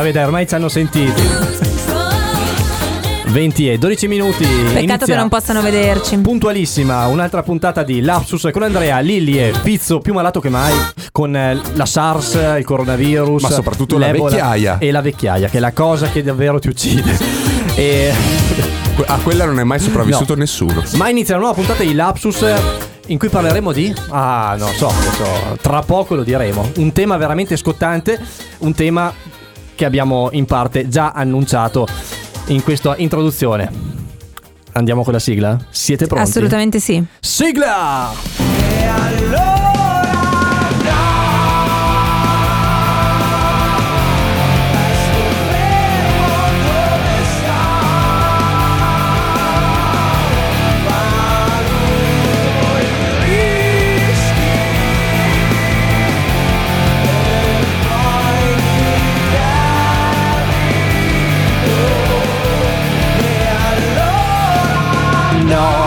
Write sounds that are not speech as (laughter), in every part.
Vabbè, dai, ormai ci hanno sentiti. 20 e 12 minuti. Peccato Inizia che non possano vederci. Puntualissima, un'altra puntata di Lapsus con Andrea, Lilli e Pizzo più malato che mai con eh, la SARS, il coronavirus, Ma soprattutto la vecchiaia. e la vecchiaia, che è la cosa che davvero ti uccide. E A quella non è mai sopravvissuto (laughs) nessuno. ma inizia una nuova puntata di Lapsus in cui parleremo di ah, non so, non so, tra poco lo diremo. Un tema veramente scottante, un tema che abbiamo in parte già annunciato in questa introduzione. Andiamo con la sigla? Siete pronti? Assolutamente sì. Sigla! know.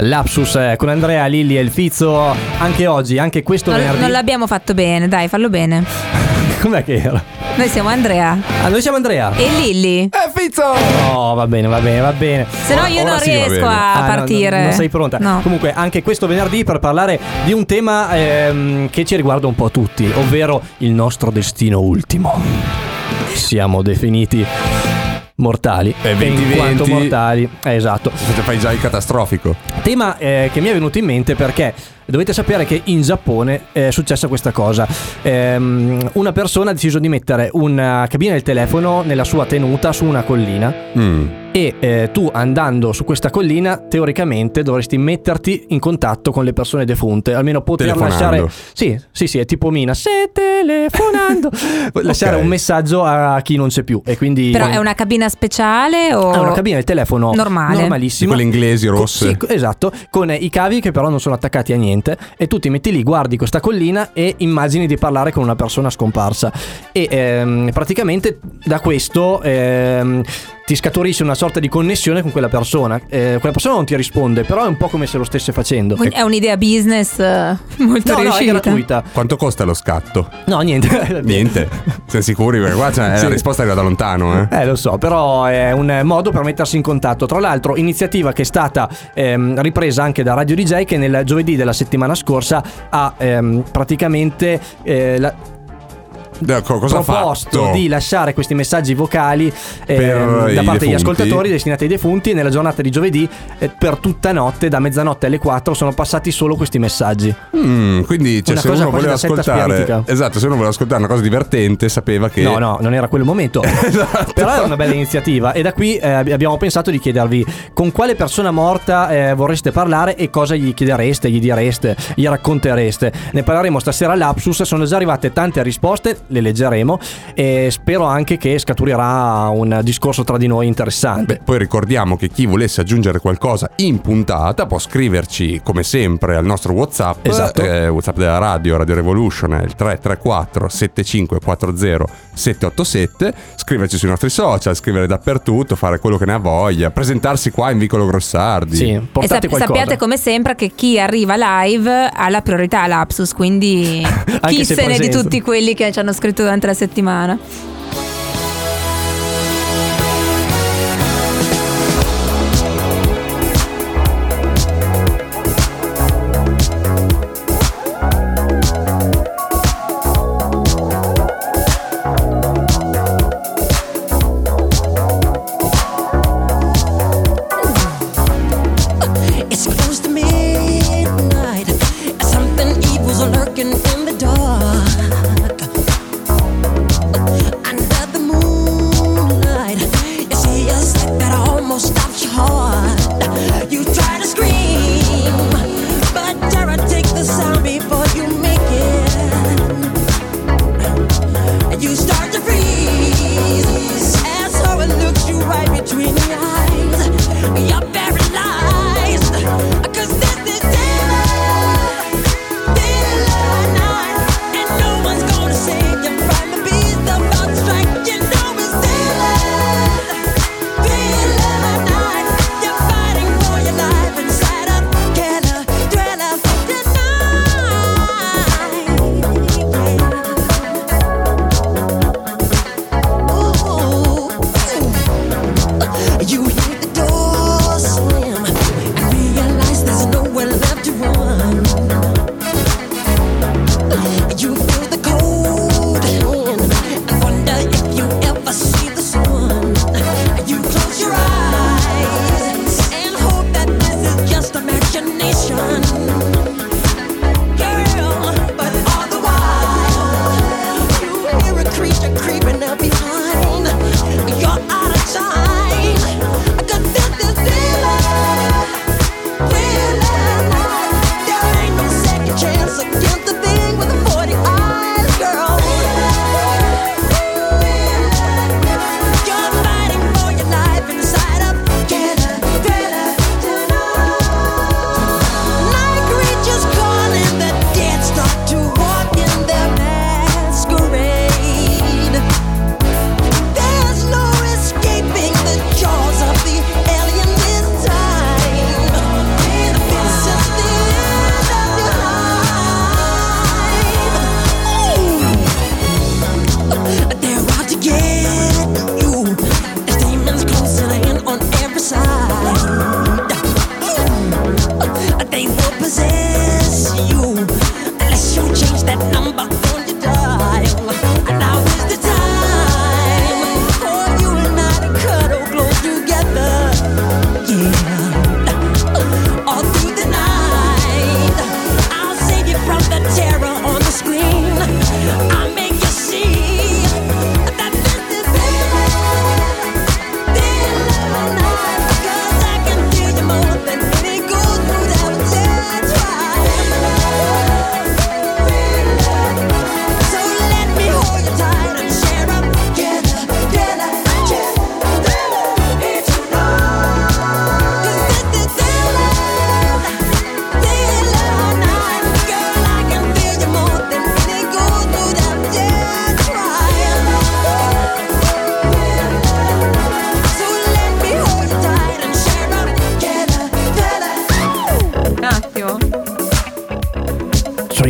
Lapsus eh, con Andrea, Lilli e il Fizzo anche oggi, anche questo Non, venerdì. non l'abbiamo fatto bene, dai, fallo bene. (laughs) Com'è che era? Noi siamo Andrea Ah, noi siamo Andrea. e Lilli. Eh, Fizzo! Oh, va bene, va bene, va bene. Se no io ora non sì, riesco a Ah, no, partire. no, non sei pronta. No. Comunque, anche questo venerdì per parlare di un tema ehm, che ci riguarda un po' tutti, ovvero il nostro destino ultimo. Siamo definiti mortali. Eh, e in 20-20. quanto mortali, eh, esatto. Fai già il catastrofico. Tema eh, che mi è venuto in mente perché dovete sapere che in Giappone è successa questa cosa. Ehm, una persona ha deciso di mettere una cabina del telefono nella sua tenuta su una collina Mm. E eh, tu andando su questa collina teoricamente dovresti metterti in contatto con le persone defunte, almeno poter lasciare Sì, sì, sì, è tipo Mina, se telefonando (laughs) lasciare Ok. un messaggio a chi non c'è più e quindi Però è una cabina speciale o ha una cabina del telefono Normale. Normalissima. quelle inglesi rosse. Sì, co- esatto, con i cavi che però non sono attaccati a niente e tu ti metti lì, guardi questa collina e immagini di parlare con una persona scomparsa e ehm, praticamente da questo ehm, ti scaturisce una sorta di connessione con quella persona. Eh, quella persona non ti risponde, però è un po' come se lo stesse facendo. È un'idea business eh, (laughs) molto No, no, è gratuita. Quanto costa lo scatto? No, niente. (laughs) Niente. Siamo sicuri? Perché qua c'è- Sì. la risposta arriva da lontano, eh. Eh, lo so, però è un modo per mettersi in contatto. Tra l'altro, iniziativa che è stata ehm, ripresa anche da Radio DJ, che nel giovedì della settimana scorsa ha ehm, praticamente. eh, la- Eh, co- Cosa proposto fatto? di lasciare questi messaggi vocali Per da parte degli ascoltatori destinati ai defunti e nella giornata di giovedì eh, per tutta notte da mezzanotte alle 4 sono passati solo questi messaggi Mm, quindi cioè, se uno voleva ascoltare. Esatto, se uno voleva ascoltare una cosa divertente, sapeva che No, no, non era quello il momento. (laughs) Esatto. Però è una bella iniziativa. E da qui eh, abbiamo pensato di chiedervi con quale persona morta eh, vorreste parlare e cosa gli chiedereste, gli direste, gli raccontereste. Ne parleremo stasera all'Apsus. Sono già arrivate tante risposte, le leggeremo. E spero anche che scaturirà un discorso tra di noi interessante. Beh, poi ricordiamo che chi volesse aggiungere qualcosa in puntata può scriverci come sempre al nostro WhatsApp, Esatto. eh, WhatsApp della radio, Radio Revolution, il 334 7540 787, scriverci sui nostri social, scrivere dappertutto, fare quello che ne ha voglia, presentarsi qua in Vicolo Grossardi. Sì, E portate sap- qualcosa. sappiate come sempre che chi arriva live ha la priorità all'Apsus, quindi (laughs) chi se se ne di tutti quelli che ci hanno scritto durante la settimana.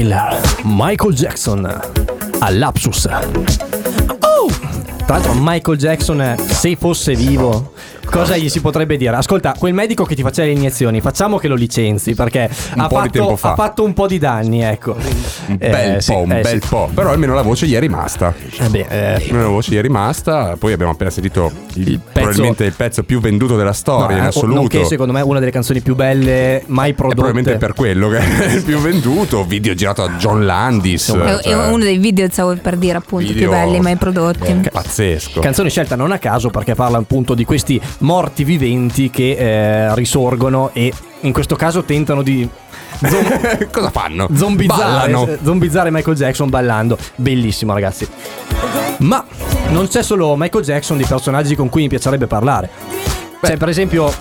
Thriller, Michael Jackson, all'Apsus. Oh! Tra l'altro Michael Jackson, se fosse vivo, cosa gli si potrebbe dire? Ascolta, quel medico che ti faceva le iniezioni, facciamo che lo licenzi perché Un ha, po' di fatto, fa. ha fatto un po' di danni, ecco. Un bel po', un bel po'. Però almeno la voce gli è rimasta. Eh beh, eh, Almeno la voce gli è rimasta. Poi abbiamo appena sentito il, Il pezzo- probabilmente il pezzo più venduto della storia in no, eh, assoluto. Nonché secondo me una delle canzoni più belle mai E prodotte. probabilmente per quello che è il più venduto. Video girato a John Landis. È, è cioè, uno dei video, stavo per dire appunto, video- più belli mai prodotti. eh, Pazzesco. Canzone scelta non a caso perché parla appunto di questi morti viventi che eh, risorgono e in questo caso tentano di zom- (laughs) Cosa fanno? zombizzare, eh, zombizzare Michael Jackson ballando. Bellissimo ragazzi. Ma non c'è solo Michael Jackson di personaggi con cui mi piacerebbe parlare. Cioè per esempio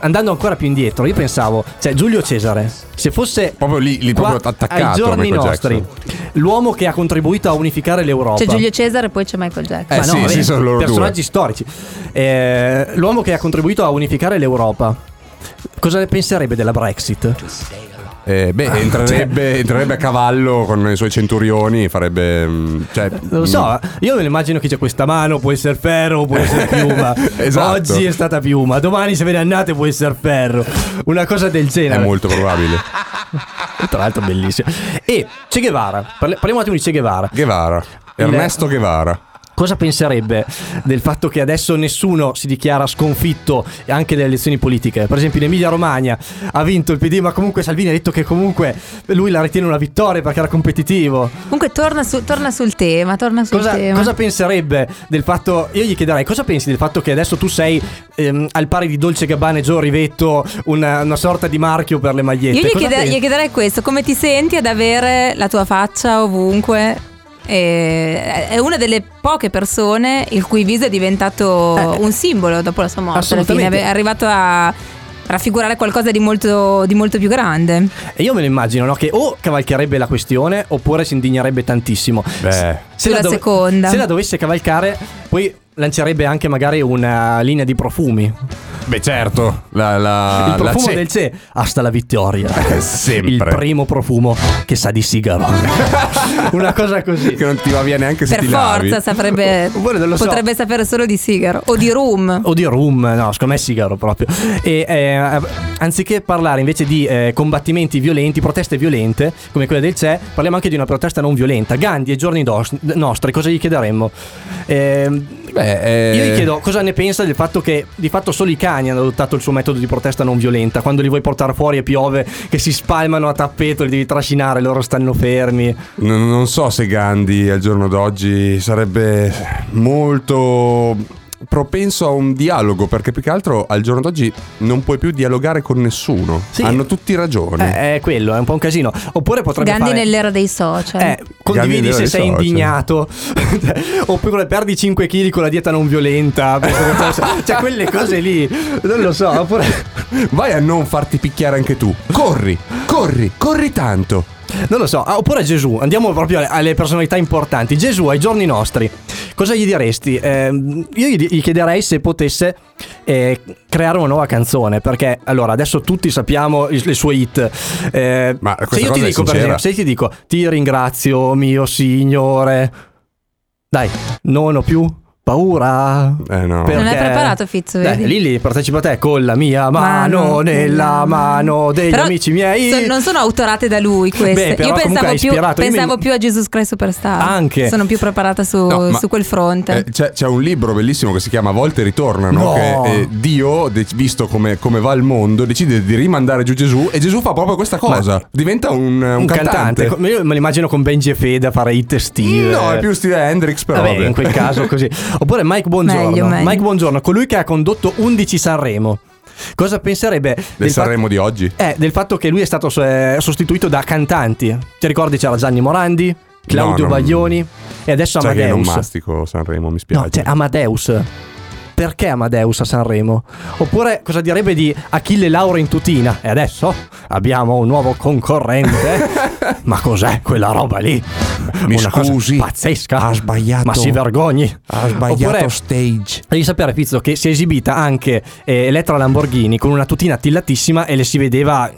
andando ancora più indietro io pensavo, cioè Giulio Cesare, se fosse Proprio lì, lì qua proprio attaccato ai giorni Michael nostri, Jackson. l'uomo che ha contribuito a unificare l'Europa. C'è Giulio Cesare e poi c'è Michael Jackson. Eh Ma sì, no, sì, vabbè, sono loro due. personaggi storici. Eh, l'uomo che ha contribuito a unificare l'Europa. Cosa ne penserebbe della Brexit? Eh, beh, entrerebbe, entrerebbe a cavallo con i suoi centurioni. Farebbe. mm, Cioè, Non lo so, io me lo immagino che c'è questa mano, può essere ferro, può essere (laughs) piuma. Esatto. Oggi è stata piuma, domani se ve ne andate può essere ferro. Una cosa del È genere. molto probabile. (laughs) Tra l'altro bellissimo. E Che Guevara, parli- parliamo un attimo di Che Guevara. Guevara. Ernesto Guevara. Cosa penserebbe del fatto che adesso nessuno si dichiara sconfitto anche nelle elezioni politiche? Per esempio in Emilia Romagna ha vinto il PD, ma comunque Salvini ha detto che comunque lui la ritiene una vittoria perché era competitivo. Comunque torna, su- torna sul tema, torna sul Cosa, tema. cosa penserebbe del fatto? Io gli chiederei cosa pensi del fatto che adesso tu sei ehm, al pari di Dolce Gabbana e Gio Rivetto, una, una sorta di marchio per le magliette. Io gli, Cosa chiede- pensi? gli chiederei questo, come ti senti ad avere la tua faccia ovunque? E- è una delle poche persone il cui viso è diventato Eh, un simbolo dopo la sua morte. Alla fine è arrivato a raffigurare qualcosa di molto, di molto più grande. E io me lo immagino, no? Che o cavalcherebbe la questione oppure si indignerebbe tantissimo. Beh. Se Sulla dove- seconda. Se la dovesse cavalcare, poi lancerebbe anche magari una linea di profumi. Beh, certo. La, la, (laughs) Il profumo la ce- del CE, hasta la vittoria. Eh, (laughs) sempre. Il primo profumo che sa di sigaro. (laughs) una cosa così. Che non ti va via neanche se Per ti lavi. forza saprebbe, lo so. potrebbe sapere solo di sigaro o di rum. O di rum, no, secondo me è sigaro proprio. E eh, anziché parlare invece di eh, combattimenti violenti, proteste violente, come quella del CE, parliamo anche di una protesta non violenta. Gandhi ai giorni dos- nostri, cosa gli chiederemmo? Ehm, Beh, eh, Io gli chiedo cosa ne pensa del fatto che di fatto solo i cani hanno adottato il suo metodo di protesta non violenta. Quando li vuoi portare fuori e piove, che si spalmano a tappeto, li devi trascinare, loro stanno fermi. Non, non so se Gandhi al giorno d'oggi sarebbe molto propenso a un dialogo, perché più che altro al giorno d'oggi non puoi più dialogare con nessuno. Sì. Hanno tutti ragione. Eh, è quello, è un po' un casino. Oppure potrebbe Gandhi fare... nell'era dei social. Eh, condividi se sei social. indignato (laughs) oppure perdi 5 kg con la dieta non violenta (laughs) cioè quelle cose lì non lo so oppure Vai a non farti picchiare anche tu. Corri, corri, corri tanto. Non lo so Ah, oppure Gesù andiamo proprio alle, personalità importanti. Gesù ai giorni nostri cosa gli diresti? Ehm, io gli, chiederei se potesse eh, creare una nuova canzone perché allora adesso tutti sappiamo le sue hit. Eh, Ma se io ti dico per esempio se io ti dico ti ringrazio mio signore dai non ho più paura Eh no. Per- Non è perché- preparato Fizzo, vedi? Lilli partecipa a te con la mia mano Mano nella nella mano degli Però amici miei. so- non sono autorate da lui queste. Beh, però Io pensavo, più. Io mi- pensavo più a Jesus Christ Superstar. Anche. Sono più preparata su, No, ma- su quel fronte. Eh, c'è, c'è un libro bellissimo che si chiama A volte ritornano. No. Che eh, Dio, de- visto come, come va il mondo, decide di rimandare giù Gesù e Gesù fa proprio questa cosa. Diventa un, un un cantante. cantante. Io me lo immagino con Benji e Fede a fare hit estive. No, è più stile Hendrix, però. Vabbè, vabbè. in quel caso così. (laughs) Oppure Mike Buongiorno. Meglio, meglio. Mike Buongiorno, colui che ha condotto 11 Sanremo. Cosa penserebbe Del del fatto- Sanremo di oggi. Eh, del fatto che lui è stato eh, sostituito da cantanti. Ti ricordi c'era Gianni Morandi, Claudio No, non- Baglioni e adesso Sai che non Amadeus. mastico Sanremo, mi spiace. No, c'è Amadeus. Perché Amadeus a Sanremo? Oppure cosa direbbe di Achille Lauro in tutina? E adesso abbiamo un nuovo concorrente. (laughs) Ma cos'è quella roba lì? Mi Una scusi, pazzesca. ha sbagliato- Ma si vergogni. ha sbagliato Oppure, stage. Devi sapere, Pizzo, che si è esibita anche eh, Elettra Lamborghini con una tutina attillatissima e le si vedeva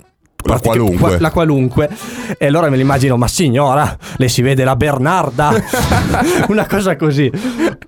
La qualunque. qua- la qualunque. E allora me l'immagino, ma signora, le si vede la Bernarda. (laughs) Una cosa così.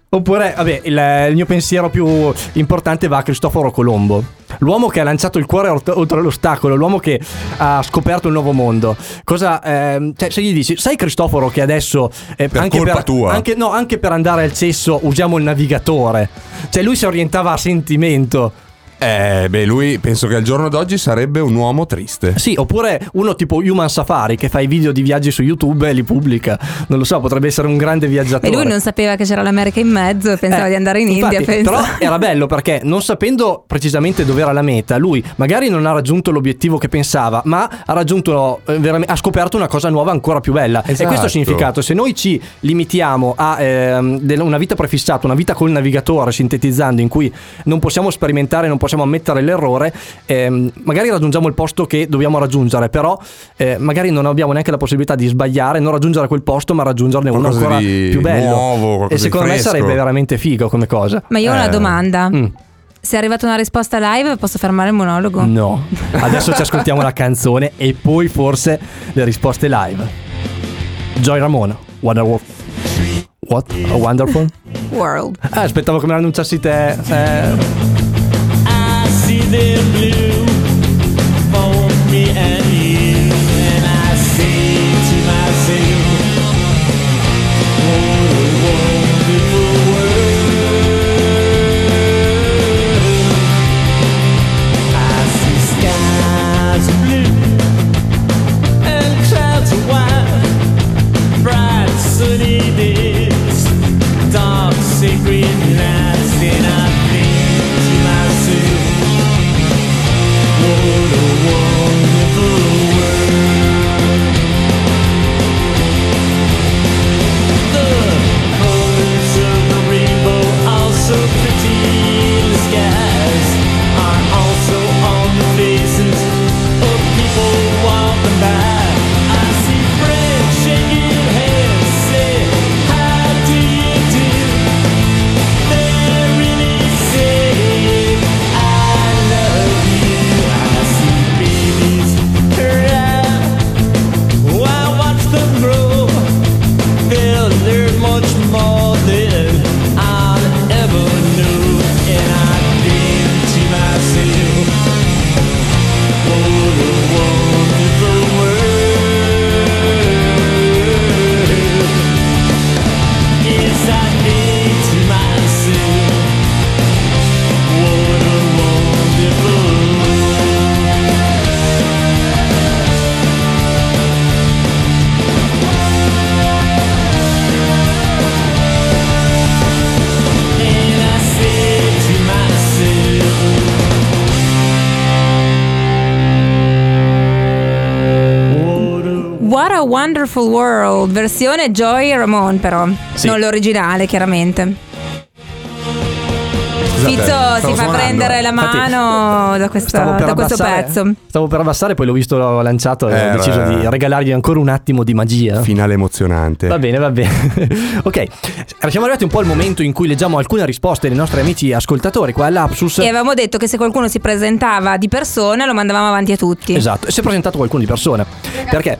Oppure, vabbè, il, il mio pensiero più importante va a Cristoforo Colombo. L'uomo che ha lanciato il cuore oltre l'ostacolo, l'uomo che ha scoperto il nuovo mondo. Cosa, ehm, cioè, se gli dici, sai Cristoforo che adesso eh, Per anche, colpa per, tua. anche- no, anche per andare al cesso usiamo il navigatore. Cioè, lui si orientava a sentimento. Eh, beh, lui penso che al giorno d'oggi sarebbe un uomo triste. Sì, oppure uno tipo Human Safari che fa i video di viaggi su YouTube e li pubblica. Non lo so, potrebbe essere un grande E viaggiatore. lui non sapeva che c'era l'America in mezzo e pensava Eh, di andare in infatti, India. pensa. Però era bello perché non sapendo precisamente dove era la meta, lui magari non ha raggiunto l'obiettivo che pensava, ma ha raggiunto eh, veramente- ha scoperto una cosa nuova ancora più bella. E Esatto. questo è il significato. Se noi ci limitiamo a del- una vita prefissata, una vita col navigatore, sintetizzando, in cui non possiamo sperimentare, non possiamo ammettere l'errore, ehm, magari raggiungiamo il posto che dobbiamo raggiungere, però eh, magari non abbiamo neanche la possibilità di sbagliare, non raggiungere quel posto, ma raggiungerne uno Qualcosa ancora di più bello. nuovo, e secondo me sarebbe veramente figo come cosa. Ma io ho una Eh. domanda. Mm. Se è arrivata una risposta live, posso fermare il monologo? No, adesso ci ascoltiamo la canzone e poi forse le risposte live. Joy Ramona, Wonderful. What? A wonderful? World. Ah, aspettavo che me l'annunciassi te. Eh, I see them blue. For me Wonderful World, versione Joy Ramon però, Sì. non l'originale chiaramente. Fizzo stavo si fa suonando. prendere la Infatti, mano da, questa- da questo pezzo. Stavo per abbassare, poi l'ho visto lanciato e ho Eh, deciso beh. di regalargli ancora un attimo di magia. Finale emozionante. Va bene, va bene. (laughs) ok, siamo arrivati un po' al momento in cui leggiamo alcune risposte dei nostri amici ascoltatori qua all'Apsus. E avevamo detto che se qualcuno si presentava di persona lo mandavamo avanti a tutti. Esatto, e si è presentato qualcuno di persona. Perché?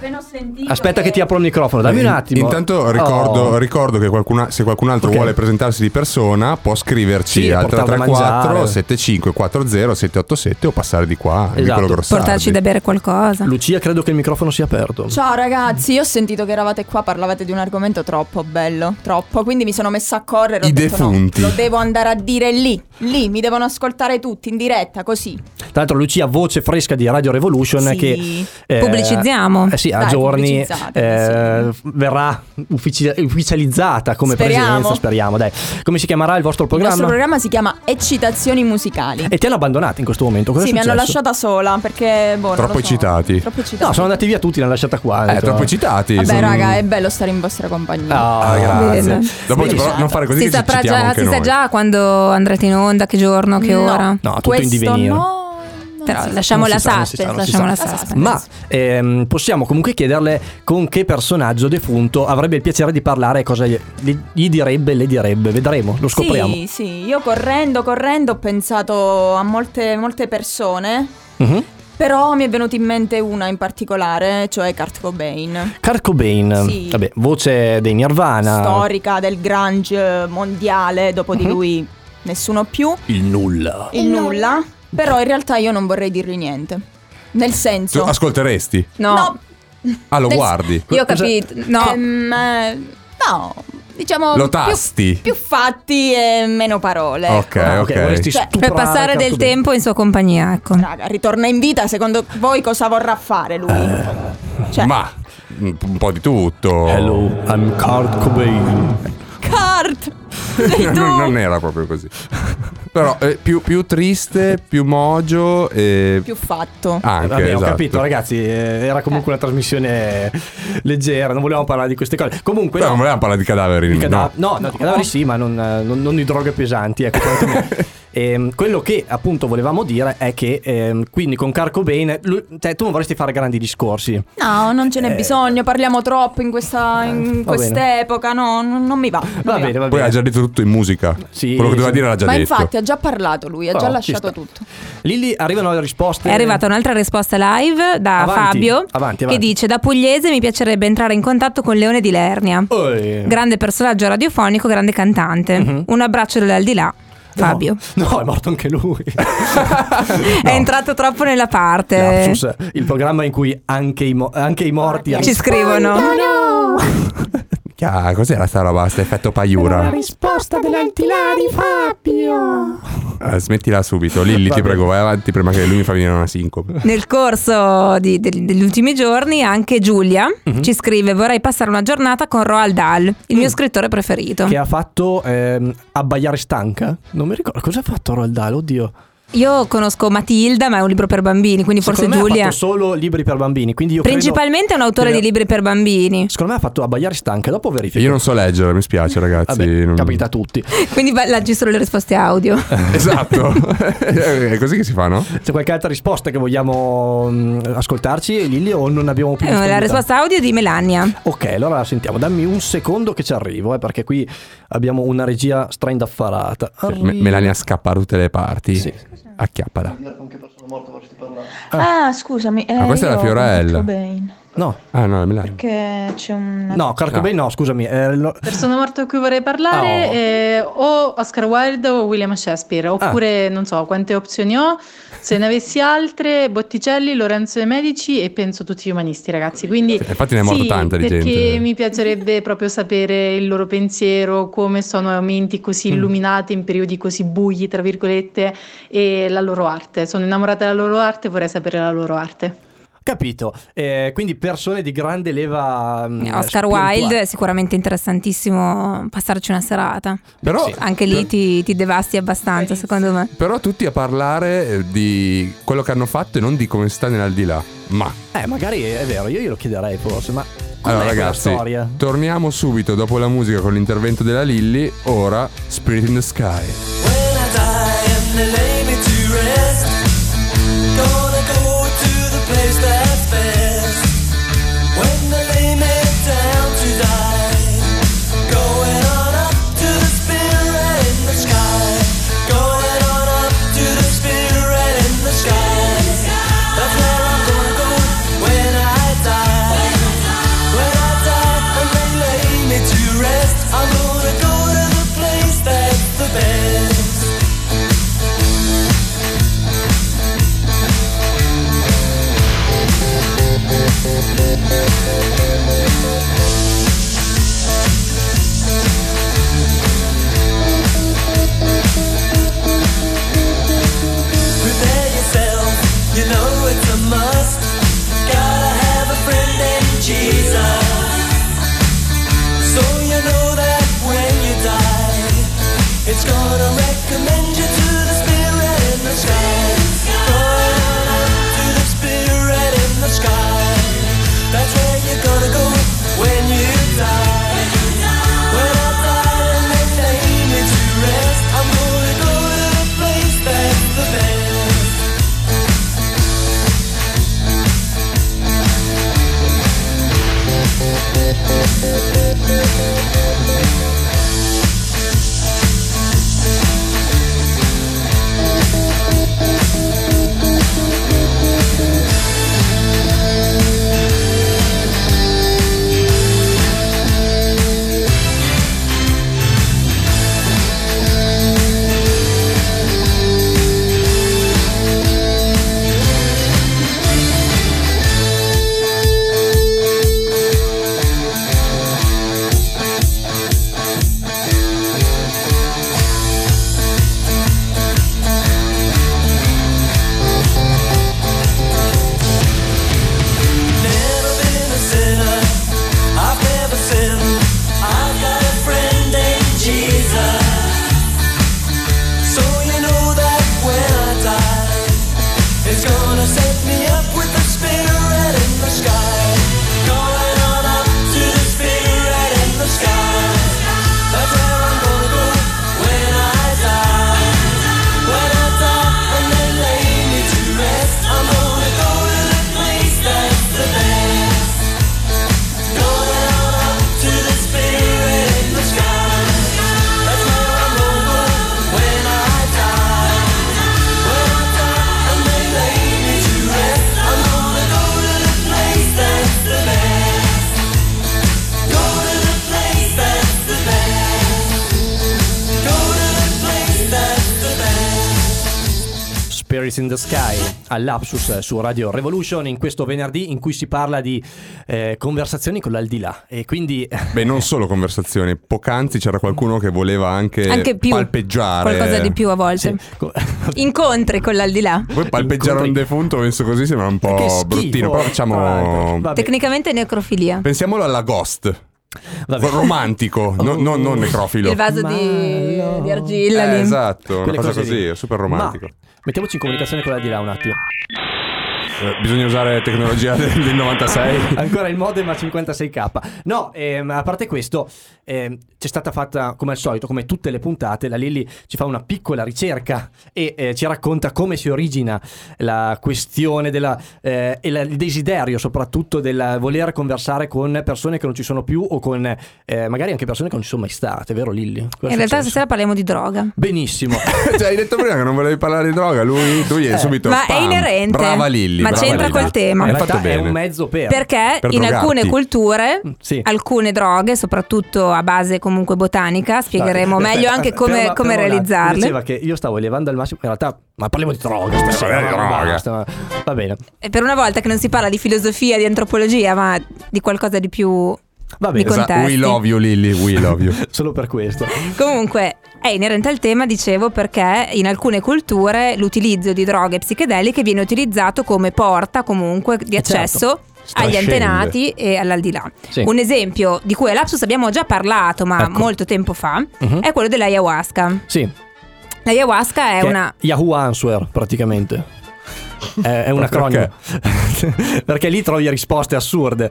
Aspetta che ti apro il microfono, dammi un In- attimo. Intanto ricordo, Oh. ricordo che qualcuna- se qualcun altro Ok. vuole presentarsi di persona può scriverci Sì, al da 334 mangiare. 7540 787 o passare di qua Esatto. Portarci da bere qualcosa. Lucia, credo che il microfono sia aperto. Ciao ragazzi, io ho sentito che eravate qua, parlavate di un argomento troppo bello, troppo, quindi mi sono messa a correre. ho I detto, no, defunti. lo devo andare a dire lì, lì, mi devono ascoltare tutti in diretta, così. Tra l'altro, Lucia, voce fresca di Radio Revolution, Sì. che eh, Pubblicizziamo. Eh sì, a Dai, giorni pubblicizzate, eh, verrà uffici- ufficializzata come Speriamo. presenza. Speriamo, dai. Come si chiamerà il vostro Il programma? nostro programma si chiama Eccitazioni musicali. E ti hanno abbandonato in questo momento? Cosa sì, è mi hanno lasciata sola perché boh, Troppo so. eccitati. Troppo eccitati. No, sono andati via tutti, l'hanno lasciata qua. Eh, troppo eccitati. Vabbè, sono- raga, è bello stare in vostra compagnia. Ah, Ah, grazie. Bene. Dopo Sì. però non fare così Si saprà già, anche si sa già quando andrete in onda, che giorno, che No. ora. No, tutto in Questo divenire. no, Però si sa. lasciamo la sa, sa, suspense, si lasciamo la sa. suspense. Ma ehm, possiamo comunque chiederle con che personaggio defunto avrebbe il piacere di parlare e cosa gli, gli- direbbe, le direbbe. Vedremo, lo scopriamo. Sì, sì, io correndo, correndo ho pensato a molte, molte persone Mhm. Però mi è venuta in mente una in particolare, cioè Kurt Cobain. Kurt Cobain, Sì. vabbè, voce dei Nirvana. Storica del grunge mondiale, dopo Mhm. di lui nessuno più, Il nulla. il nulla. Però in realtà io non vorrei dirgli niente. Nel Tu senso... ascolteresti? No, No, Ah, lo Nel- guardi? io ho capito. No, ehm, eh, no, diciamo... Lo più- tasti? Più, fatti e meno parole. Ok, Ah, ok. vorresti Cioè, per passare del tempo in sua compagnia, ecco. Raga, ritorna in vita, secondo voi cosa vorrà fare lui? Cioè, Ma un un po' di tutto. Hello, I'm Kurt Cobain. Kurt! (laughs) Non, non era proprio così. (laughs) Però eh, più, più triste, più mogio e Più fatto. anche Vabbè, ho esatto. capito, ragazzi. eh, Era comunque una trasmissione leggera, non volevamo parlare di queste cose. Comunque, Però no, non volevamo parlare di cadaveri. di cada- no. no, no, di cadaveri sì, ma non, eh, non- non di droghe pesanti. Ecco, (laughs) quantomeno. Ehm, quello che appunto volevamo dire è che ehm, quindi con Kurt Cobain, lui- cioè, tu non vorresti fare grandi discorsi. No, non ce n'è Eh. bisogno, parliamo troppo in, questa, in va bene. quest'epoca, no, non, non mi va. non Va mi bene, va Poi bene. ha già detto tutto in musica. Sì, Quello che doveva dire l'ha già Ma detto. infatti ha già parlato lui, ha Oh, già ci lasciato tutto. Lilli arrivano le risposte. È arrivata un'altra risposta live da Avanti, Fabio avanti, che avanti. dice da pugliese mi piacerebbe entrare in contatto con Leone di Lernia. Oi. Grande personaggio radiofonico, grande cantante. Un abbraccio dall'aldilà. Fabio. No, no, è morto anche lui. (laughs) È entrato troppo nella parte. Lapsus, il programma in cui anche i, mo- anche i morti Ci scrivono. Ah, cos'era sta roba? Sta effetto paiura. risposta dell'altilà di Fabio. Eh, smettila subito. Lilli, ti prego, vai avanti prima che lui mi fa venire una sincope. Nel corso di- del- degli ultimi giorni anche Giulia Mhm. ci scrive vorrei passare una giornata con Roald Dahl, il mio scrittore preferito. Che ha fatto ehm, abbaiare stanca? Non mi ricordo cosa ha fatto Roald Dahl, oddio. Io conosco Matilda, ma è un libro per bambini, quindi forse Secondo me Giulia ha fatto solo libri per bambini, quindi io credo- principalmente è un autore che- di libri per bambini. Secondo me ha fatto abbaiare stanca, dopo verifico. Io non so leggere, mi spiace, (laughs) ragazzi. Vabbè, non- capita a tutti. (laughs) Quindi leggi solo le risposte audio. (laughs) Esatto. È così che si fa, no? C'è qualche altra risposta che vogliamo mm, ascoltarci, Lilli, o non abbiamo più Eh, La risposta audio è di Melania. Ok, allora la sentiamo. Dammi un secondo che ci arrivo, eh, perché qui abbiamo una regia straindaffarata. Me- Melania scappa da tutte le parti. Sì. Acchiappala. Ah, scusami. Ah, questa è la Fiorella. No, Ah, no, è Melania. Perché c'è un. no, Kurt Cobain no, scusami. eh, lo- Persona morta a cui vorrei parlare Oh. è o Oscar Wilde o William Shakespeare, oppure non so quante opzioni ho. Se ne avessi altre, Botticelli, Lorenzo de Medici e penso tutti gli umanisti, ragazzi. Quindi Sì, infatti ne è morto sì, tanta di perché gente. mi piacerebbe proprio sapere il loro pensiero, come sono menti così Mm. illuminate in periodi così bui, tra virgolette, e la loro arte. Sono innamorata della loro arte e vorrei sapere la loro arte. Capito. Eh, quindi persone di grande leva. mm, Oscar spirituale. Wilde è sicuramente interessantissimo passarci una serata. Però, Anche lì ti, ti devasti abbastanza, secondo me. però tutti a parlare eh, di quello che hanno fatto e non di come sta nell'aldilà. Ma Eh, magari è vero, io glielo chiederei forse, ma. allora, ragazzi, storia? torniamo subito dopo la musica con l'intervento della Lilly. Ora, Spirit in the Sky. When I die and they all'Apsus su Radio Revolution in questo venerdì in cui si parla di eh, conversazioni con l'aldilà e quindi (laughs) Beh, non solo conversazioni. Poc'anzi c'era qualcuno che voleva anche, Anche più. palpeggiare. Qualcosa di più a volte. sì, co- (laughs) Incontri con l'aldilà. Poi palpeggiare un Incontri- defunto, messo così, sembra un po' bruttino. Però Ah, facciamo. vabbè. Tecnicamente necrofilia. Pensiamolo alla Ghost. Vabbè. Romantico, no- no- non necrofilo. Il vaso di, di argilla Eh, esatto, una cosa così, lì. super romantico. Ma mettiamoci in comunicazione con l'aldilà un attimo. Eh, bisogna usare tecnologia del, del 96. (laughs) Ancora il modem a 56k. No, ehm, a parte questo, ehm, c'è stata fatta come al solito, come tutte le puntate, la Lilly ci fa una piccola ricerca e eh, ci racconta come si origina la questione della, eh, e la- il desiderio soprattutto del voler conversare con persone che non ci sono più o con eh, magari anche persone che non ci sono mai state, vero Lilly? Cosa è In realtà stasera parliamo di droga. Benissimo. (laughs) cioè, hai detto prima che non volevi parlare di droga, lui, tu gli hai Eh, subito ma è spam. inerente. Brava Lilli. Ma brava c'entra Lilli. col tema. In realtà è un mezzo per. Perché Per in drogarti. alcune culture, sì. alcune droghe, soprattutto a base comunque botanica, spiegheremo No, meglio anche come, ferma- come attimo. realizzarle. Diceva che io stavo elevando al massimo, in realtà, ma parliamo di droga stasera, ma droga. basta, ma- va bene. E per una volta che non si parla di filosofia, di antropologia, ma di qualcosa di più Va bene, Esatto, we love you Lilly, we love you. (laughs) solo per questo. Comunque è inerente al tema, dicevo, perché in alcune culture l'utilizzo di droghe psichedeliche viene utilizzato come porta comunque di Eh, certo. accesso agli Strascende. antenati e all'aldilà. Sì. Un esempio di cui a Lapsus abbiamo già parlato, ma Ecco. molto tempo fa, Mhm. è quello dell'ayahuasca. Sì, L'ayahuasca è che una... Yahoo Answer praticamente. È, è un acronimo. (laughs) Perché lì trovi risposte assurde.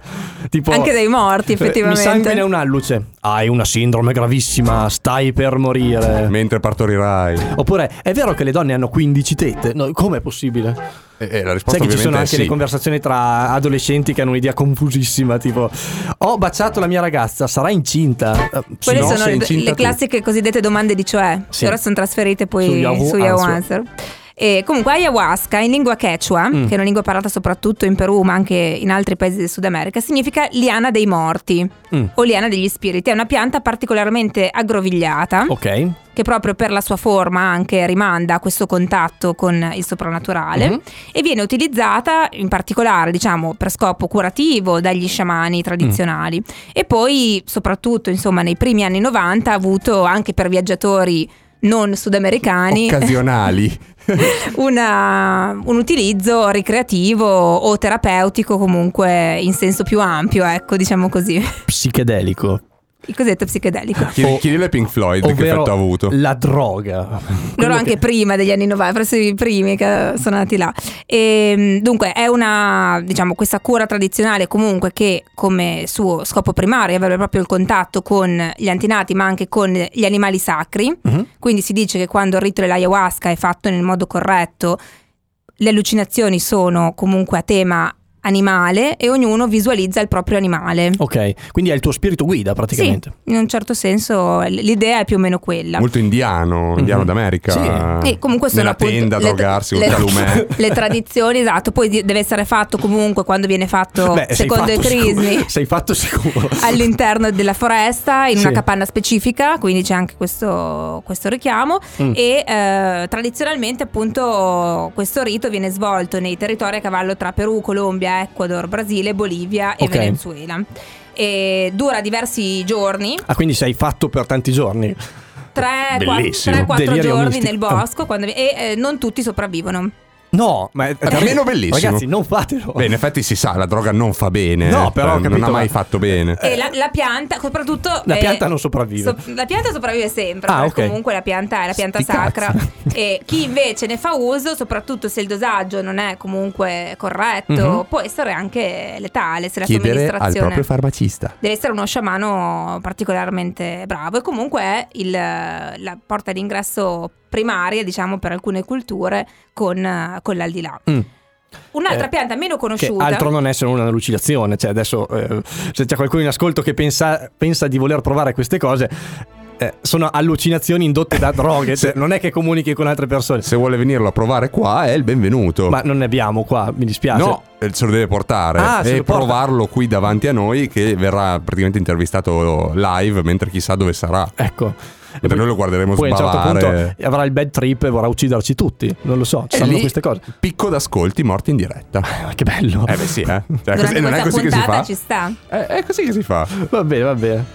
Tipo, Anche dei morti, eh, effettivamente. Mi sanguina un alluce. Hai una sindrome gravissima, stai per morire. Mentre partorirai. Oppure, è vero che le donne hanno 15 tette? No, com'è possibile? E, e la risposta Sai che ci sono anche è le sì. conversazioni tra adolescenti che hanno un'idea confusissima, tipo ho baciato la mia ragazza, sarà incinta? Eh, sì, Quelle no, sono le, incinta le classiche cosiddette domande di cioè, Sì. ora sono trasferite poi Su su Yahoo Yahoo, Answer. Answer. E comunque ayahuasca in lingua quechua, Mm. che è una lingua parlata soprattutto in Perù ma anche in altri paesi del Sud America, significa liana dei morti Mm. o liana degli spiriti. È una pianta particolarmente aggrovigliata Ok. che proprio per la sua forma anche rimanda a questo contatto con il soprannaturale Mhm. e viene utilizzata in particolare diciamo per scopo curativo dagli sciamani tradizionali e poi soprattutto insomma nei primi anni 90 ha avuto anche per viaggiatori non sudamericani Occasionali. (laughs) una- un utilizzo ricreativo o terapeutico comunque in senso più ampio ecco diciamo così Psichedelico. Il cosiddetto psicedelico Chiedi, chiedile a Pink Floyd che effetto ha avuto. la droga. loro anche che- prima degli anni 90, presso i primi che sono nati là. E, dunque è una, diciamo, questa cura tradizionale comunque che come suo scopo primario avrebbe proprio il contatto con gli antenati ma anche con gli animali sacri. Mhm. Quindi si dice che quando il rito dell'ayahuasca è fatto nel modo corretto, le allucinazioni sono comunque a tema animale e ognuno visualizza il proprio animale. Ok, quindi è il tuo spirito guida praticamente. Sì, in un certo senso l'idea è più o meno quella. Molto indiano, indiano Mhm. d'America. Sì. E comunque sono Nella tenda a le- drogarsi le- con calumè. (laughs) le tradizioni, esatto. Poi deve essere fatto comunque quando viene fatto Beh, secondo i crismi sicuro- (laughs) Sei fatto sicuro. all'interno della foresta in Sì. una capanna specifica, quindi c'è anche questo, questo richiamo. Mm. E eh, tradizionalmente, appunto, questo rito viene svolto nei territori a cavallo tra Perù, Colombia, Ecuador, Brasile, Bolivia e Ok. Venezuela. E dura diversi giorni, Ah, quindi sei fatto per tanti giorni. 3-4 Bellissimo. giorni nel bosco quando- e eh, non tutti sopravvivono. No, ma è Almeno bellissimo. Ragazzi, non fatelo. Beh, in effetti si sa, la droga non fa bene. No, eh, però, cioè, non capito, ha mai ma- fatto bene. E la, la pianta, soprattutto. La eh, pianta non sopravvive. so- la pianta sopravvive sempre, Ah, perché ok. comunque la pianta è la pianta Sti sacra. (laughs) e chi invece ne fa uso, soprattutto se il dosaggio non è comunque corretto, Mhm. può essere anche letale se la Chiedere al somministrazione. proprio farmacista. Deve essere uno sciamano particolarmente bravo e comunque è il- la porta d'ingresso primaria, diciamo, per alcune culture con, con l'aldilà. Mm. Un'altra Eh, pianta meno Che conosciuta. altro non è se non una lucidazione. Cioè, adesso eh, se c'è qualcuno in ascolto che pensa, pensa di voler provare queste cose, eh, sono allucinazioni indotte da (laughs) droghe. Cioè, non è che comunichi con altre persone. Se vuole venirlo a provare qua è il benvenuto. Ma non ne abbiamo qua, mi dispiace. No, eh, se lo deve portare Ah, e lo porta. provarlo qui davanti a noi che verrà praticamente intervistato live mentre chissà dove sarà. Ecco. Mentre noi lo guarderemo Poi a un certo punto avrà il bad trip e vorrà ucciderci tutti. Non lo so, ci E saranno queste cose. Picco d'ascolti morti in diretta. Ma che bello. Eh beh sì, eh. Cioè, così- non è così che si fa. ci sta. Eh, è così che si fa. Va bene, va bene.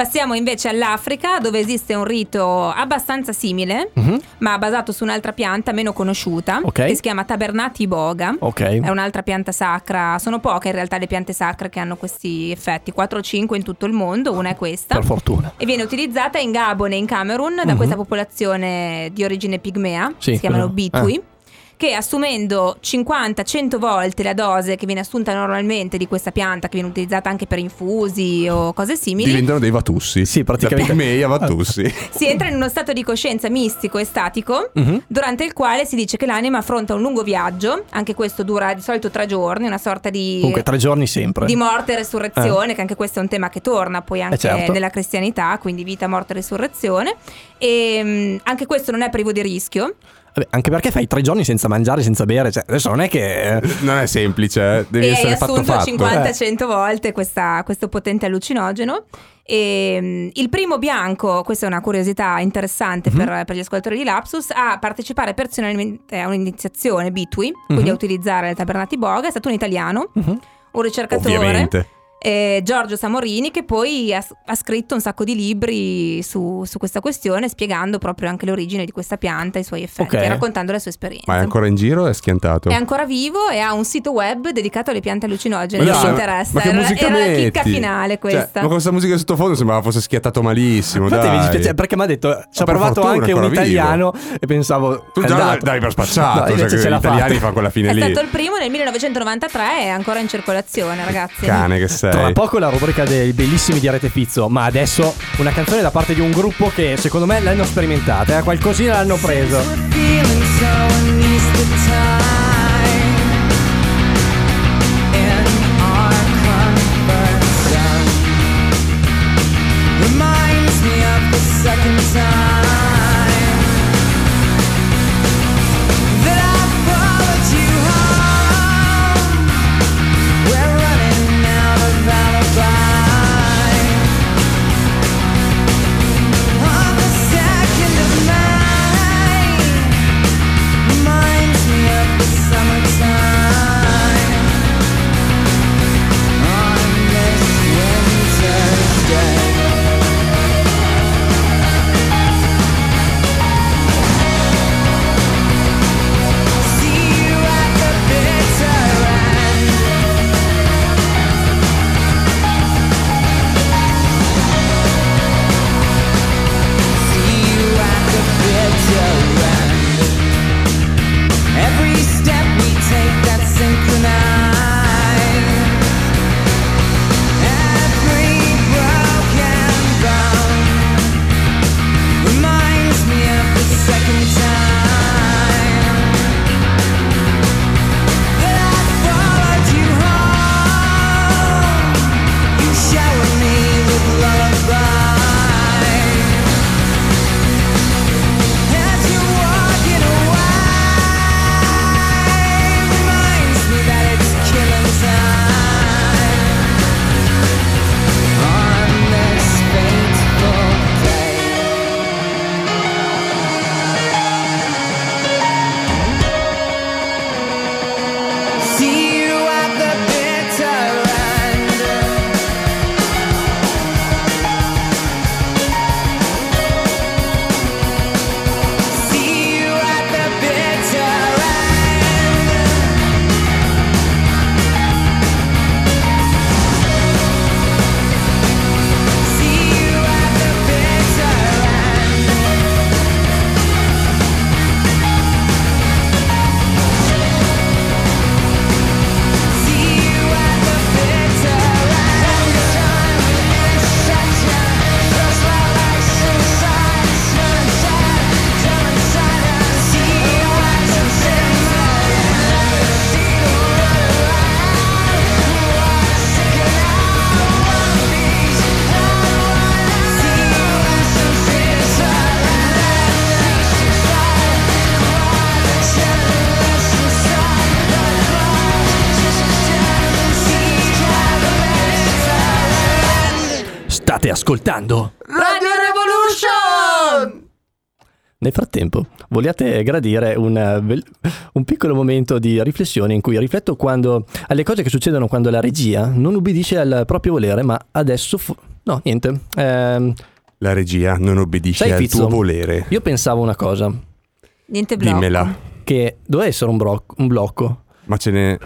Passiamo invece all'Africa dove esiste un rito abbastanza simile Mhm. ma basato su un'altra pianta meno conosciuta Ok. che si chiama Tabernati Boga. Ok. È un'altra pianta sacra, sono poche in realtà le piante sacre che hanno questi effetti, 4 o 5 in tutto il mondo, una è questa. Per fortuna. E viene utilizzata in Gabon e in Camerun da Mhm. questa popolazione di origine pigmea, Sì, si chiamano quello- Bitui. Che assumendo 50-100 volte la dose che viene assunta normalmente di questa pianta, che viene utilizzata anche per infusi o cose simili, Diventano dei vatussi. Sì, praticamente. Da pigmei a vatussi. si entra in uno stato di coscienza mistico e statico, Mhm. durante il quale si dice che l'anima affronta un lungo viaggio, anche questo dura di solito tre giorni, una sorta di, Comunque, tre giorni sempre. di morte e resurrezione, che anche questo è un tema che torna poi anche Eh, certo. nella cristianità, quindi vita, morte e resurrezione. E mh, anche questo non è privo di rischio. Vabbè, anche perché fai tre giorni senza mangiare, senza bere. Cioè, adesso non è che. eh, Non è semplice, eh. devi e essere fatto assunto fatto. 50-100 volte questa- questo potente allucinogeno. E, mm, il primo bianco, questa è una curiosità interessante Mhm. per, per gli ascoltatori di Lapsus, a partecipare personalmente a un'iniziazione Bitui, quindi Mhm. a utilizzare il Tabernati Boga, è stato un italiano, Mhm. un ricercatore. Ovviamente. Eh, Giorgio Samorini che poi ha, ha scritto un sacco di libri su, su questa questione spiegando proprio anche l'origine di questa pianta, i suoi effetti, Ok. e raccontando le sue esperienze. Ma è ancora in giro o è schiantato? È ancora vivo e ha un sito web dedicato alle piante allucinogene. Ma Se dai, ti interessa. Ma che era, musica era la metti? chicca finale Cioè, questa. ma con questa musica sottofondo sembrava fosse schiattato malissimo. Infatti mi dispiace perché mi ha detto ci ha provato fortuna, anche un ancora vivo. italiano e pensavo Tu è già dai per (laughs) spacciato, No, cioè gli italiani fanno quella fine È lì. stato il primo nel 1993 è ancora in circolazione, ragazzi. Cane che sei. Tra poco la rubrica dei bellissimi di Rete Fizzo, ma adesso una canzone da parte di un gruppo che secondo me l'hanno sperimentata, eh? qualcosina l'hanno preso. State ascoltando. Radio Revolution! Nel frattempo, vogliate gradire un, eh, un piccolo momento di riflessione in cui rifletto quando, alle cose che succedono quando la regia non ubbidisce al proprio volere, ma adesso... fu- no, niente. Ehm, La regia non obbedisce sai, al Fizzo, tuo volere. Io pensavo una cosa, Niente blocco. Dimmela. che doveva essere un, bro- un blocco. Ma ce n'è.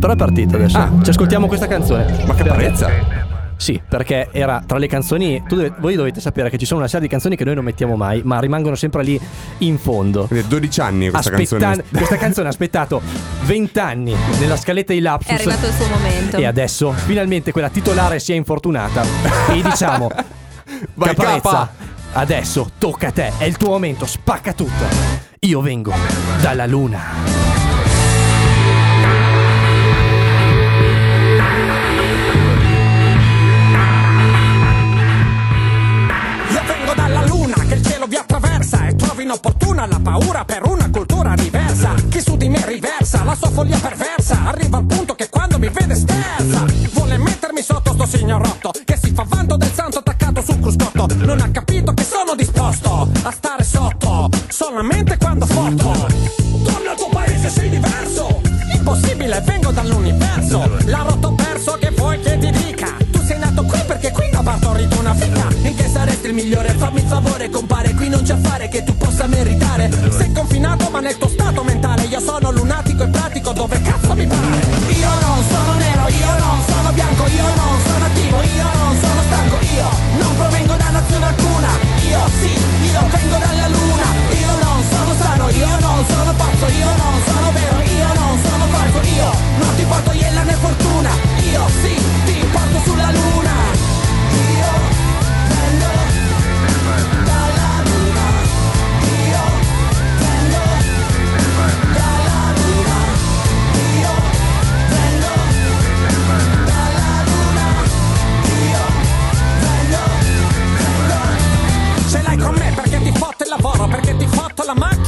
Però è partita adesso. Ah. Ci ascoltiamo questa canzone. Ma che brezza! Sì, perché era tra le canzoni. tu dove- voi dovete sapere che ci sono una serie di canzoni che noi non mettiamo mai, ma rimangono sempre lì in fondo. Quindi 12 anni questa Aspettan- canzone. (laughs) questa canzone ha aspettato 20 anni nella scaletta di Lapsus. È arrivato il suo momento. E adesso finalmente quella titolare si è infortunata. E diciamo: (laughs) Vai, Caparezza, capa! adesso tocca a te, è il tuo momento, spacca tutto. Io vengo dalla luna. Inopportuna la paura per una cultura diversa. Chi su di me riversa la sua follia perversa, arriva al punto che quando mi vede sterza. Vuole mettermi sotto sto signorotto che si fa vanto del santo attaccato sul cruscotto. Non ha capito che sono disposto a stare sotto solamente quando foto. Torna al tuo paese, sei diverso. Impossibile, vengo dall'universo. La rotto perso che vuoi che ti dica. Tu sei nato qui perché qui ho partorito una figa. Saresti il migliore? Fammi il favore, compare. Qui non c'è affare che tu possa meritare. Sei confinato, ma nel tuo stato mentale. Io sono lunatico e pratico dove cazzo mi pare. Io non sono nero, io non sono bianco, io non sono attivo, io non sono stanco, io non provengo da nazione alcuna. Io sì,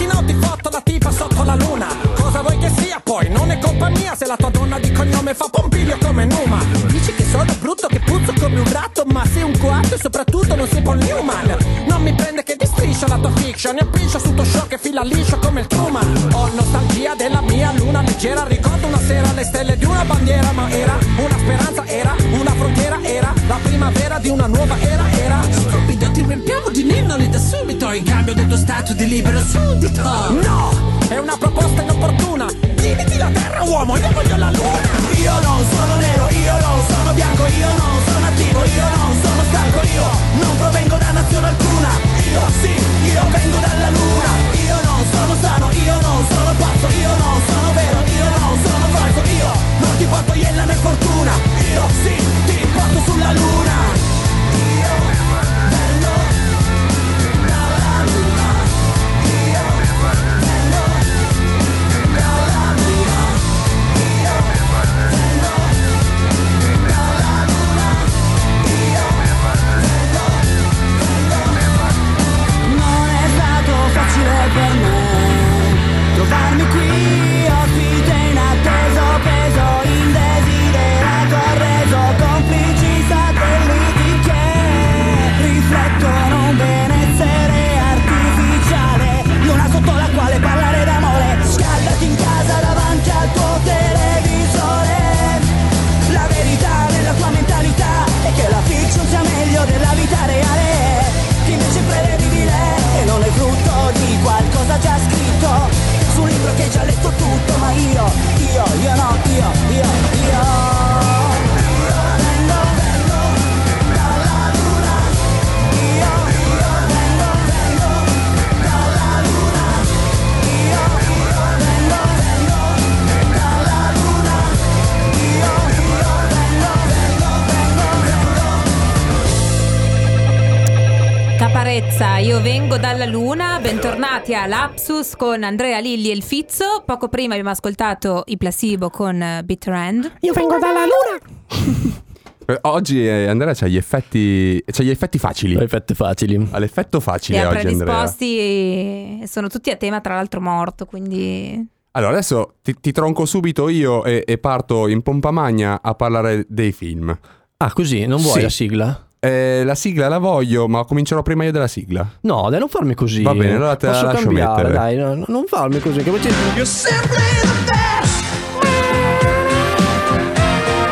fotto la macchina o ti fotto la tipa sotto la luna. Cosa vuoi che sia poi? Non è colpa mia se la tua donna di cognome fa pompiglio come Numa. Dici che sono brutto, che puzzo come un ratto, ma sei un coatto e soprattutto non sei Paul Newman. Non mi prende che ti striscia la tua fiction, e appiccio su tuo show che fila liscio come il Truman. Ho nostalgia della mia luna leggera, ricordo una sera le stelle di una bandiera, ma era una speranza, era una frontiera, era la primavera di una nuova era, riempiamo di ninnoli da subito in cambio del tuo stato di libero suddito. No, è una proposta inopportuna. Diviti la terra, uomo, io voglio la luna. Io non sono nero, io non sono bianco, io non sono attivo, io non sono stanco, io non provengo da nazione alcuna. Io sì, io vengo dalla luna. Io non sono sano, io non sono pazzo, io non sono vero, io non sono falso, io non ti porto iella né fortuna. Io sì, ti porto sulla luna. Facile per già letto tutto, ma io, Caparezza, io vengo dalla luna, bentornati a Lapsus con Andrea Lilli e il Fizzo. Poco prima abbiamo ascoltato i Placebo con eh, Bitter End. Io vengo dalla luna. (laughs) Eh, Oggi eh, Andrea c'ha gli effetti. c'ha gli effetti facili. Effetti facili. Ha l'effetto Li facile ha oggi, Andrea. predisposti e sono tutti a tema, tra l'altro morto, quindi... Allora, adesso ti, ti tronco subito io e, e parto in pompa magna a parlare dei film. Ah, così, non vuoi Sì. la sigla? Eh, la sigla la voglio, ma comincerò prima io della sigla. No, dai, non farmi così. Va bene, allora te la Posso lascio cambiare, mettere. dai, no, no, non farmi così. Che poi ci-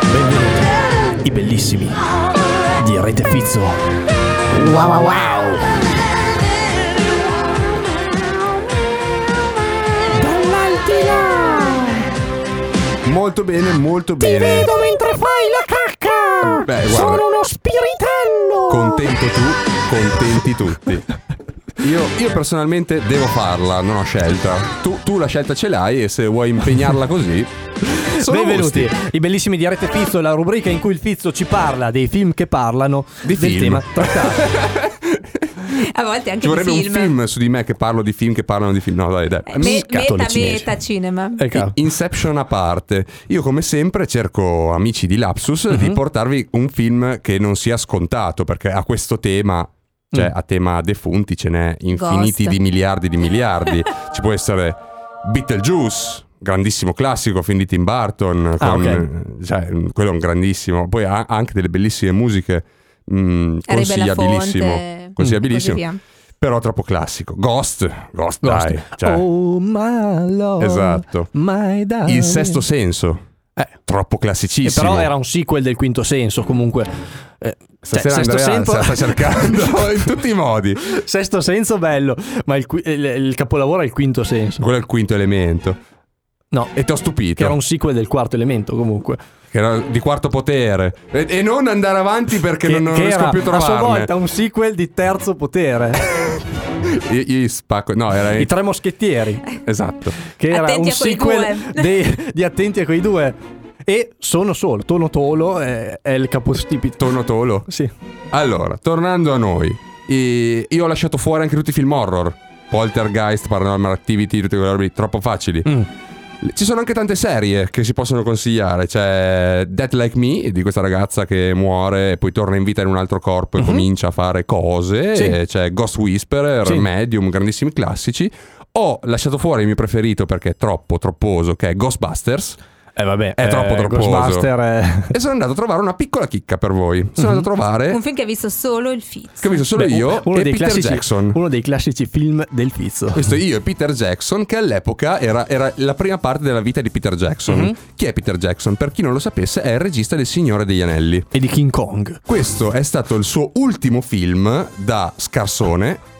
Benvenuti, i bellissimi di Rete Fizzo. Wow, wow, wow. Molto bene, molto bene. mentre fai la cacca. Beh, guarda. uno spiritello. Contento tu, contenti tutti. Io, io personalmente devo farla, non ho scelta. Tu, tu la scelta ce l'hai e se vuoi impegnarla così. (laughs) sono Benvenuti, gusti. i bellissimi di Rete Fizzo, la rubrica in cui il Fizzo ci parla dei film che parlano Di del film. tema trattato. (laughs) (laughs) A volte anche Ci vorrebbe un film. film su di me che parlo di film che parlano di film. No, dai, dai. Eh, me- meta, meta cinema. Eh, cavolo. Inception a parte, io come sempre cerco amici di Lapsus Mhm. di portarvi un film che non sia scontato perché a questo tema, cioè Mm. a tema defunti ce n'è infiniti Ghost. di miliardi di miliardi. (laughs) Ci può essere Beetlejuice, grandissimo classico, film di Tim Burton, Ah, con- ok. cioè, quello è un grandissimo. Poi ha anche delle bellissime musiche, mm, Harry consigliabilissimo. Belafonte, Consigliabilissimo. Però troppo classico. Ghost, Ghost, Ghost. dai. cioè, Oh my lord. Esatto. My darling. Il sesto senso. Eh. Troppo Eh, classicissimo. però era un sequel del quinto senso comunque. Eh, Stasera cioè, sesto, Andrea senso, sta (laughs) cercando in tutti i modi. sesto senso bello, ma il, qui- il- il capolavoro è il quinto senso. Quello è il quinto elemento. No, E ti ho stupito. che era un sequel del quarto elemento comunque. Che era di quarto potere. E, e non andare avanti perché che, non, non che riesco era più a a sua trovarne. volta un sequel di terzo potere. Io, io spacco. No, era I tre moschettieri. Esatto. Che era Attenti un a quei sequel due. dei- di Attenti a quei due. E sono solo. Tono Tolo è, è il capostipite. Tono tolo. Sì. Allora, tornando a noi. io ho lasciato fuori anche tutti i film horror. Poltergeist, Paranormal Activity, tutte quelle robe troppo facili. Mm. Ci sono anche tante serie che si possono consigliare. C'è Dead Like Me di questa ragazza che muore e poi torna in vita in un altro corpo e comincia a fare cose. Sì. C'è Ghost Whisperer, Sì. Medium, grandissimi classici. Ho lasciato fuori il mio preferito perché è troppo, tropposo, che è Ghostbusters. Eh vabbè. È troppo tropposo. Ghostbuster è... E sono andato a trovare una piccola chicca per voi. Sono andato a trovare. Un film che ha visto solo il Fizz. Che ho visto solo Beh, io uno e dei Peter classici, Jackson. Uno dei classici film del Fizzo. Questo io e Peter Jackson, che all'epoca era, era la prima parte della vita di Peter Jackson. Mhm. Chi è Peter Jackson? Per chi non lo sapesse, è il regista del Signore degli Anelli. E di King Kong. Questo è stato il suo ultimo film da scarsone.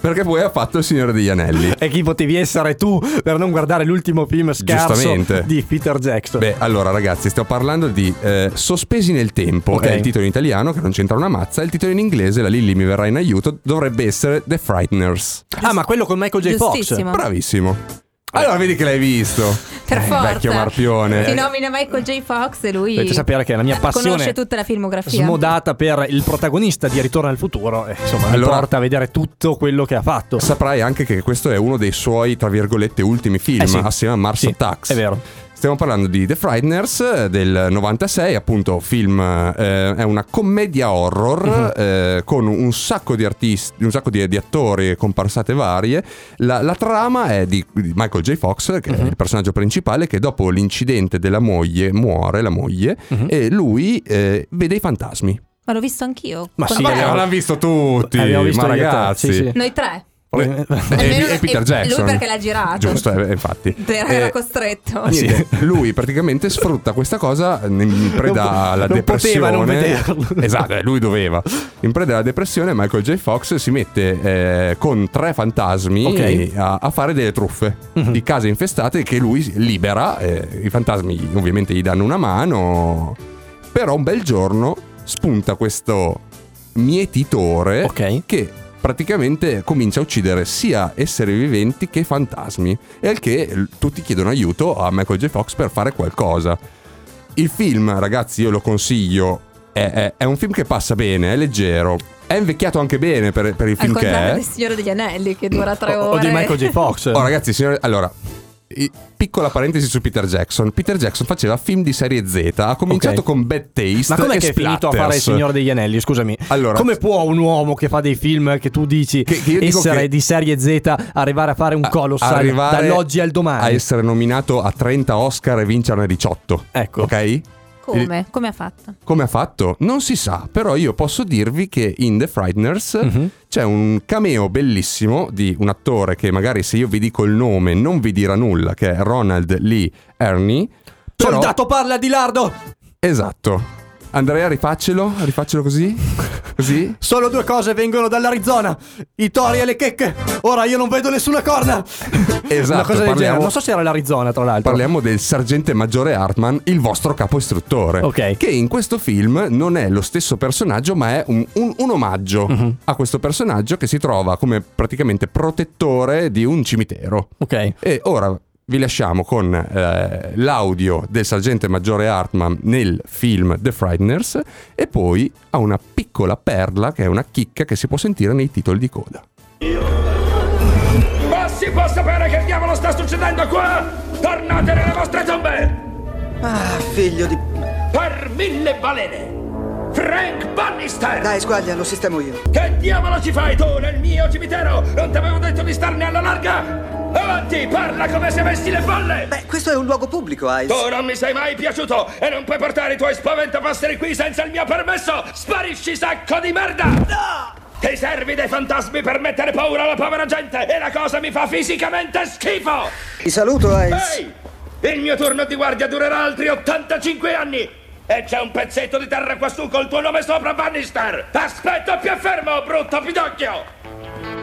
Perché poi ha fatto il Signore degli Anelli. E chi potevi essere tu per non guardare l'ultimo film scarso di Peter Jackson? Beh, allora ragazzi, stiamo parlando di eh, Sospesi nel tempo. Ok. È il titolo in italiano, che non c'entra una mazza. Il titolo in inglese, la Lilly mi verrà in aiuto, dovrebbe essere The Frighteners. ah, ma quello con Michael J. Fox. Giustissimo. Bravissimo. Allora vedi che l'hai visto. Per Eh, forza. Vecchio marpione. Ti nomina Michael J. Fox e lui Dovete sapere che la mia passione conosce tutta la filmografia. smodata per il protagonista di Ritorno al futuro, eh, insomma, Allora- mi porta a vedere tutto quello che ha fatto. Saprai anche che questo è uno dei suoi, tra virgolette, ultimi film, Eh sì. assieme a Mars Sì, Attacks. è vero. Stiamo parlando di The Frighteners eh, del 96, appunto film, eh, è una commedia horror Mhm. eh, con un sacco di artisti, un sacco di, di attori e comparsate varie. La, la trama è di, di Michael J. Fox, che Mhm. è il personaggio principale, che dopo l'incidente della moglie muore, la moglie, Mhm. e lui eh, vede i fantasmi. Ma l'ho visto anch'io. Ma sì, abbiamo- l'hanno visto tutti, visto ma ragazzi. sì, sì. Noi tre. (laughs) E, Almeno- e Peter e- Jackson. Lui perché l'ha girato. Giusto, eh, infatti. Era, (laughs) era Eh, costretto. Niente, (laughs) lui praticamente sfrutta questa cosa in preda Non alla non depressione. poteva non vederlo. Esatto, eh, lui doveva. In preda alla depressione, Michael J. Fox si mette eh, con tre fantasmi Ok. a, a fare delle truffe di case infestate che lui libera. eh, I fantasmi ovviamente gli danno una mano. Però un bel giorno spunta questo mietitore Ok. che praticamente comincia a uccidere sia esseri viventi che fantasmi e al che l- tutti chiedono aiuto a Michael J. Fox per fare qualcosa. Il film, ragazzi, io lo consiglio, è, è- è un film che passa bene, è leggero, è invecchiato anche bene per, per il Al film che contrario è. del Signore degli Anelli che dura tre O, ore. o di Michael J. Fox. (laughs) Oh ragazzi, signore, allora, piccola parentesi su Peter Jackson. Peter Jackson faceva film di serie Z, ha cominciato Ok. con Bad Taste Ma com'è che è finito a fare il. Signore degli Anelli? Scusami. Allora- come può un uomo che fa dei film che tu dici Che- che essere che- di serie Z arrivare a fare un A- colossal dall'oggi al A domani? essere nominato a 30 Oscar e vincerne 18. Ecco. Ok? Come? Come ha fatto? Come ha fatto? Non si sa, però io posso dirvi che in The Frighteners Mhm. c'è un cameo bellissimo di un attore che magari se io vi dico il nome non vi dirà nulla, che è Ronald Lee Ernie. Però- Soldato parla di lardo! Esatto. Andrea, rifaccelo, rifaccelo così. Così. Solo due cose vengono dall'Arizona: i tori e le checche. Ora io non vedo nessuna corna. Esatto, Una cosa del genere. Non so se era l'Arizona, tra l'altro. Parliamo del sergente maggiore Hartman, il vostro capo istruttore. Ok. Che in questo film non è lo stesso personaggio, ma è un, un- un omaggio Mhm. a questo personaggio che si trova come praticamente protettore di un cimitero. Ok. E ora vi lasciamo con eh, l'audio del sergente maggiore Hartman nel film The Frighteners e poi a una piccola perla che è una chicca che si può sentire nei titoli di coda. Ma si può sapere che diavolo sta succedendo qua? Tornate nelle vostre tombe! Ah, figlio di... Per mille balene! Frank Bannister! Dai, squaglia, lo sistemo io. Che diavolo ci fai tu nel mio cimitero? Non ti avevo detto di starne alla larga? Avanti, parla come se avessi le balle! Beh, questo è un luogo pubblico, Ice. Tu non mi sei mai piaciuto e non puoi portare i tuoi spaventapasseri qui senza il mio permesso! Sparisci, sacco di merda! No! Ti servi dei fantasmi per mettere paura alla povera gente e la cosa mi fa fisicamente schifo! Ti saluto, Ice. Ehi! Il mio turno di guardia durerà altri 85 anni! E c'è un pezzetto di terra quassù col tuo nome sopra Bannister! Aspetta più fermo, brutto pidocchio!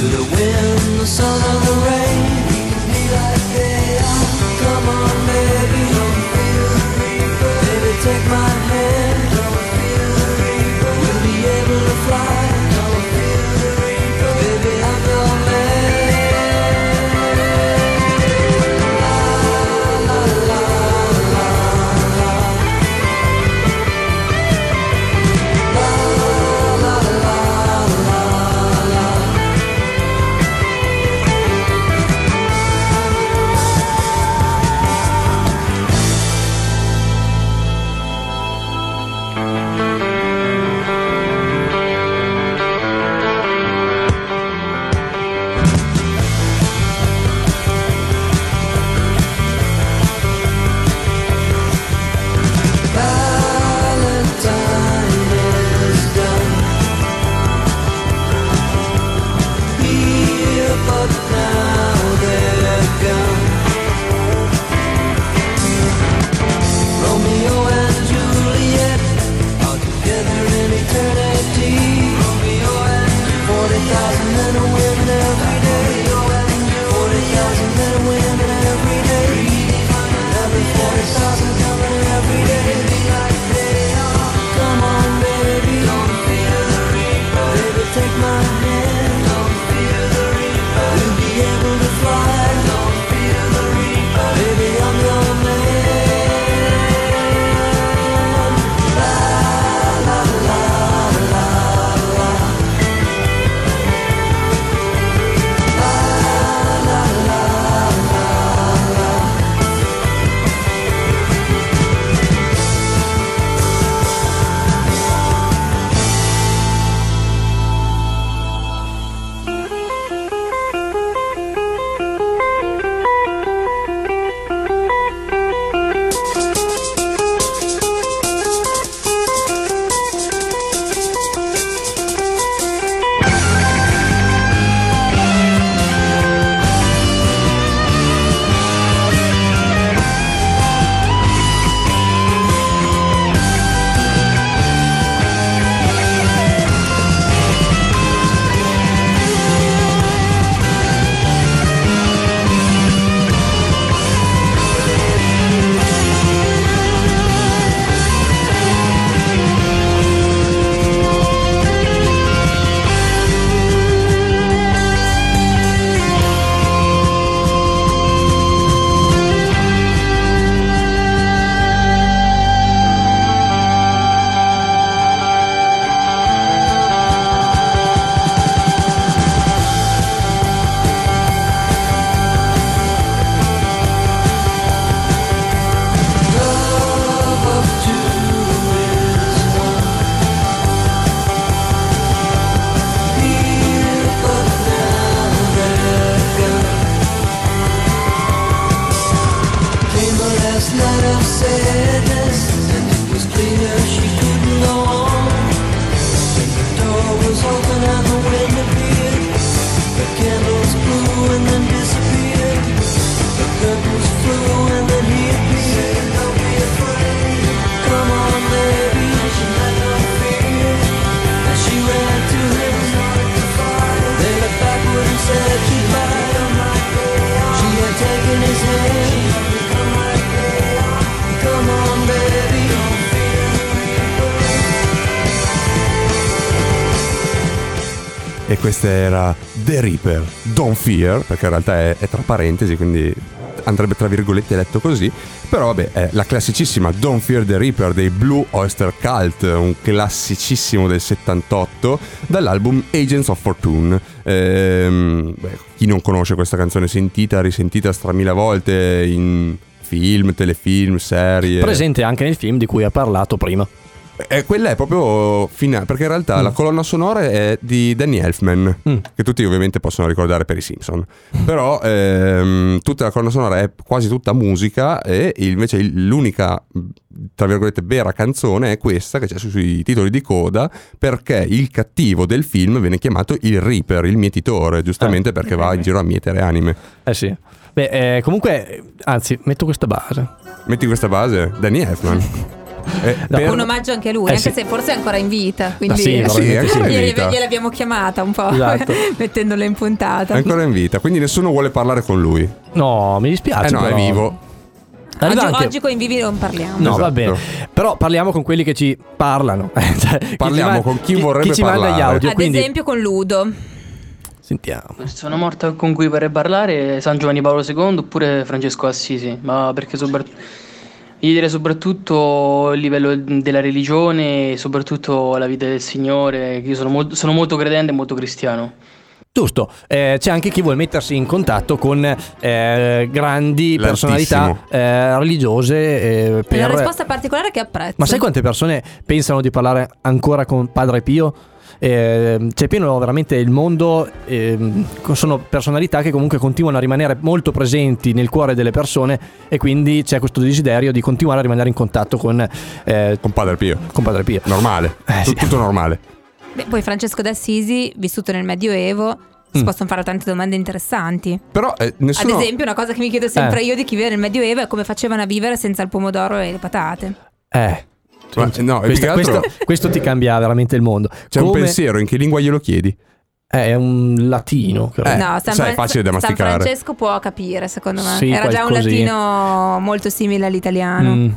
The wind, the sun, or the rain. Questa era The Reaper, Don't Fear, perché in realtà è, è tra parentesi, quindi andrebbe tra virgolette letto così. Però vabbè, è la classicissima Don't Fear the Reaper dei Blue Oyster Cult, un classicissimo del 78, dall'album Agents of Fortune. Ehm, beh, chi non conosce questa canzone sentita, risentita stramila volte in film, telefilm, serie. Presente anche nel film di cui ha parlato prima. Eh, quella è proprio finale, perché in realtà la colonna sonora è di Danny Elfman, Mm. che tutti ovviamente possono ricordare per i Simpson. Però ehm, tutta la colonna sonora è quasi tutta musica e invece l'unica, tra virgolette, vera canzone è questa che c'è su- sui titoli di coda, perché il cattivo del film viene chiamato il Reaper, il mietitore, giustamente perché va in giro a mietere anime. Eh sì. Beh, eh, comunque, anzi, metto questa base. Metti questa base, Danny Elfman. (laughs) Eh, per- Un omaggio anche a lui, Eh, anche sì. se forse è ancora in vita. Quindi Ah, sì, Eh sì, è vita. gliel'abbiamo chiamata un po', Esatto. (laughs) mettendola in puntata. È ancora in vita, quindi nessuno vuole parlare con lui. No, mi dispiace. Eh no, è però. vivo. Arriva Oggi, anche- oggi con i vivi non parliamo. No, va Esatto. bene. Però parliamo con quelli che ci parlano. (laughs) Cioè, chi Parliamo ci man- con chi vorrebbe Chi ci manda gli parlare. audio. Ad Quindi esempio con Ludo. sentiamo. Persona morta con cui vorrei parlare è San Giovanni Paolo II oppure Francesco Assisi, ma perché soprattutto gli direi soprattutto il livello della religione e soprattutto la vita del Signore, che io sono, mol- sono molto credente e molto cristiano. Giusto, eh, c'è anche chi vuole mettersi in contatto con eh, grandi L'altissimo. personalità eh, religiose. eh, È per... una risposta particolare che apprezzo. Ma sai quante persone pensano di parlare ancora con Padre Pio? Eh, c'è pieno veramente il mondo, ehm, sono personalità che comunque continuano a rimanere molto presenti nel cuore delle persone e quindi c'è questo desiderio di continuare a rimanere in contatto con, eh, Con Padre Pio. con Padre Pio. Normale. Eh, sì. Tut- Tutto normale. Beh, poi Francesco d'Assisi, vissuto nel Medioevo, si Mm. possono fare tante domande interessanti. Però eh, Ad nessuno... esempio, una cosa che mi chiedo sempre Eh. io di chi vive nel Medioevo è come facevano a vivere senza il pomodoro e le patate. Eh, Ma- no, che altro questo- questo ti cambia veramente il mondo. c'è un Come- pensiero, in che lingua glielo chiedi? Eh, È un latino. credo. Eh, no, San, sai, è facile da San masticare. Francesco può capire, secondo me. Sì, Era già un latino molto simile all'italiano. Mm.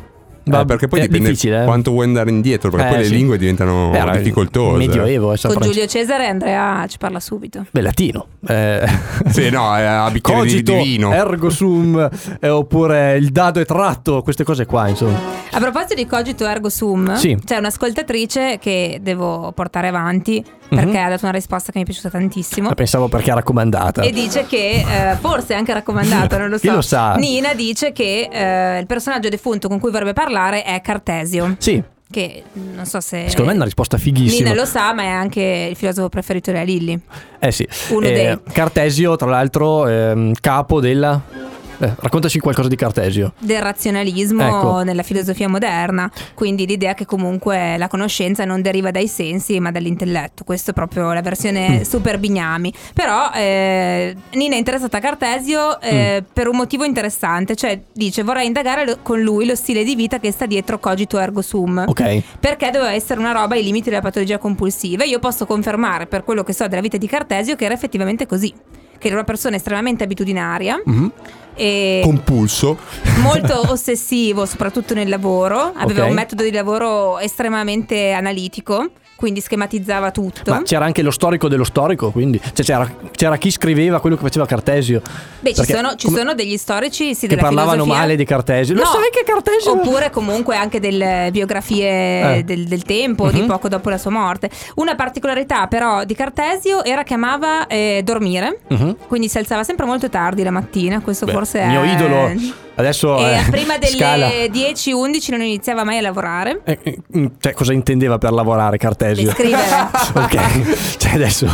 Eh, Va- perché poi è dipende difficile, eh. quanto vuoi andare indietro, perché Eh, poi le sì. lingue diventano Beh, era il difficoltose. Medioevo, eh, Con. Giulio Cesare Andrea ci parla subito. Beh, latino. Eh. (laughs) Sì, no, è a bicchiere di, Cogito, di vino. ergo sum, eh, oppure il dado è tratto, queste cose qua, insomma. A proposito di Cogito Ergo Sum, Sì. c'è un'ascoltatrice che devo portare avanti perché Mhm. ha dato una risposta che mi è piaciuta tantissimo. La pensavo perché è raccomandata. E dice che, eh, forse è anche raccomandato, non lo so. Chi lo sa? Nina dice che eh, il personaggio defunto con cui vorrebbe parlare è Cartesio. Sì, Che non so se. secondo me è una risposta fighissima. Nina lo sa, ma è anche il filosofo preferito della Lilly. Eh sì. Uno dei- Cartesio, tra l'altro, ehm, capo della... eh, raccontaci qualcosa di Cartesio. Del razionalismo Ecco. nella filosofia moderna. Quindi l'idea che comunque la conoscenza non deriva dai sensi, ma dall'intelletto. Questa è proprio la versione Mm. super bignami. Però eh, Nina è interessata a Cartesio eh, Mm. per un motivo interessante. Cioè, dice: vorrei indagare lo- con lui lo stile di vita che sta dietro cogito ergo sum. Ok. Perché doveva essere una roba ai limiti della patologia compulsiva. Io posso confermare, per quello che so della vita di Cartesio, che era effettivamente così. Che era una persona estremamente abitudinaria. Mhm. E Compulso. molto (laughs) ossessivo, soprattutto nel lavoro. Aveva Ok. un metodo di lavoro estremamente analitico, quindi schematizzava tutto. Ma c'era anche lo storico dello storico, quindi cioè, c'era, c'era chi scriveva quello che faceva Cartesio. Beh, ci sono, ci sono degli storici sì, che parlavano filosofia- male di Cartesio. Lo No, sai che Cartesio Oppure comunque anche delle biografie Eh. del, del tempo, di Mhm. poco dopo la sua morte. Una particolarità però di Cartesio era che amava eh, dormire, Mhm. quindi si alzava sempre molto tardi la mattina, questo Beh, forse il è... mio idolo adesso E eh, prima delle scala. 10-11 non iniziava mai a lavorare. Eh, eh, cioè, cosa intendeva per lavorare Cartesio? E scrivere. (laughs) ok, cioè adesso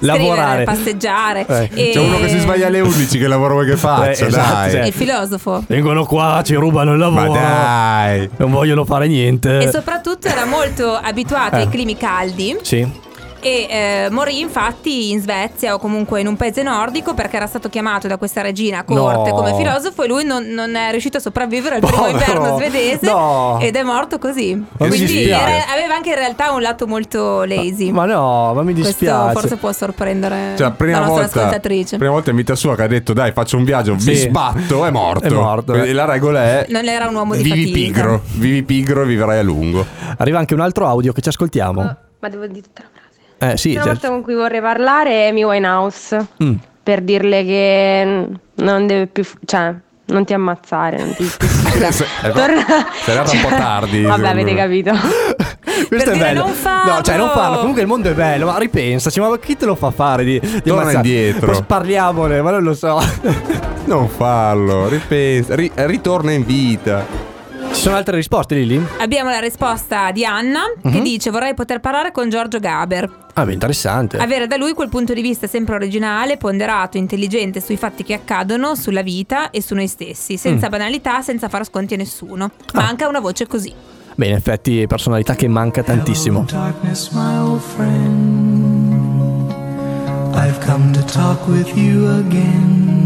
lavorare. Scrivere, passeggiare. Eh, E- C'è uno che si sbaglia alle 11, che lavoro che faccia? Eh, esatto, dai. sì. È il filosofo. Vengono qua, ci rubano il lavoro. Ma dai. Non vogliono fare niente. E soprattutto era molto abituato Eh. ai climi caldi Sì. E eh, morì infatti in Svezia o comunque in un paese nordico perché era stato chiamato da questa regina a corte No. come filosofo e lui non, non è riuscito a sopravvivere al primo Povero. inverno svedese No. ed è morto così. mi Quindi era- aveva anche in realtà un lato molto lazy. Ma no, ma mi Questo dispiace. forse può sorprendere Cioè, prima la nostra volta, ascoltatrice. prima volta in vita sua che ha detto dai faccio un viaggio, Sì. mi sbatto, è morto. È morto, eh. E la regola è Non era un uomo di vivi fatica. pigro, vivi pigro e vivrai a lungo. Arriva anche un altro audio che ci ascoltiamo. Ma devo dire frase. Eh sì, Una cioè- persona con cui vorrei parlare è Amy Winehouse. Mm. Per dirle che non deve più. cioè, non ti ammazzare. Non ti. (laughs) Eh, Torna- Sei arrivata un po' tardi. Vabbè, avete capito. (laughs) Questo è dire bello. non farlo! No, cioè non farlo. Comunque il mondo è bello, ma ripensaci, ma chi te lo fa fare di, di Torna ammazzare? indietro. Poi parliamone, ma non lo so. Non farlo, ripensa, ri- ritorna in vita. Ci sono altre risposte, Lili? Abbiamo la risposta di Anna che Mhm. dice vorrei poter parlare con Giorgio Gaber. Ah, beh, interessante. Avere da lui quel punto di vista sempre originale, ponderato, intelligente sui fatti che accadono, sulla vita e su noi stessi, senza Mm. banalità, senza far sconti a nessuno. Ah. Manca una voce così. Beh, in effetti personalità che manca tantissimo. Darkness, my old friend. I've come to talk with you again.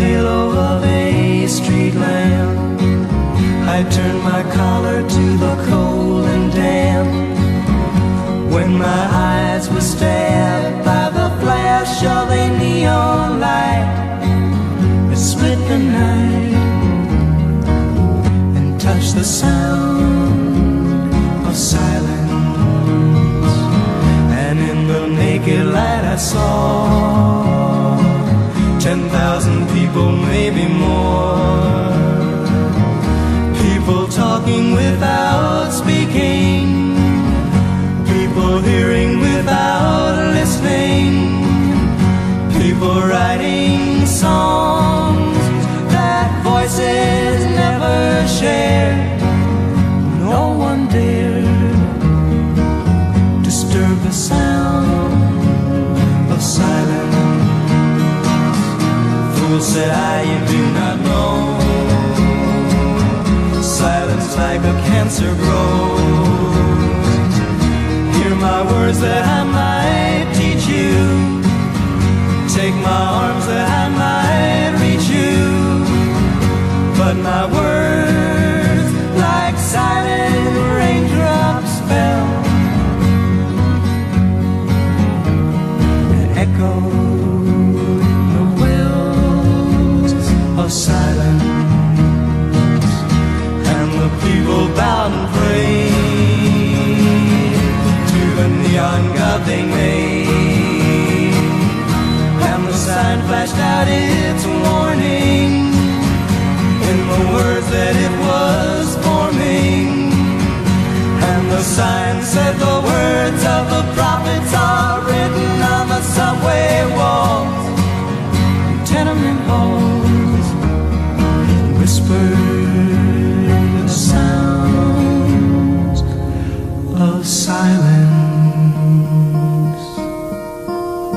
halo of a street lamp. I turned my collar to the cold and damp. When my eyes were stabbed shared. No one dared disturb the sound of silence. Fool said I, you do not know. Silence like a cancer grows. Hear my words that I might teach you. Take my arms that I might reach you. But my of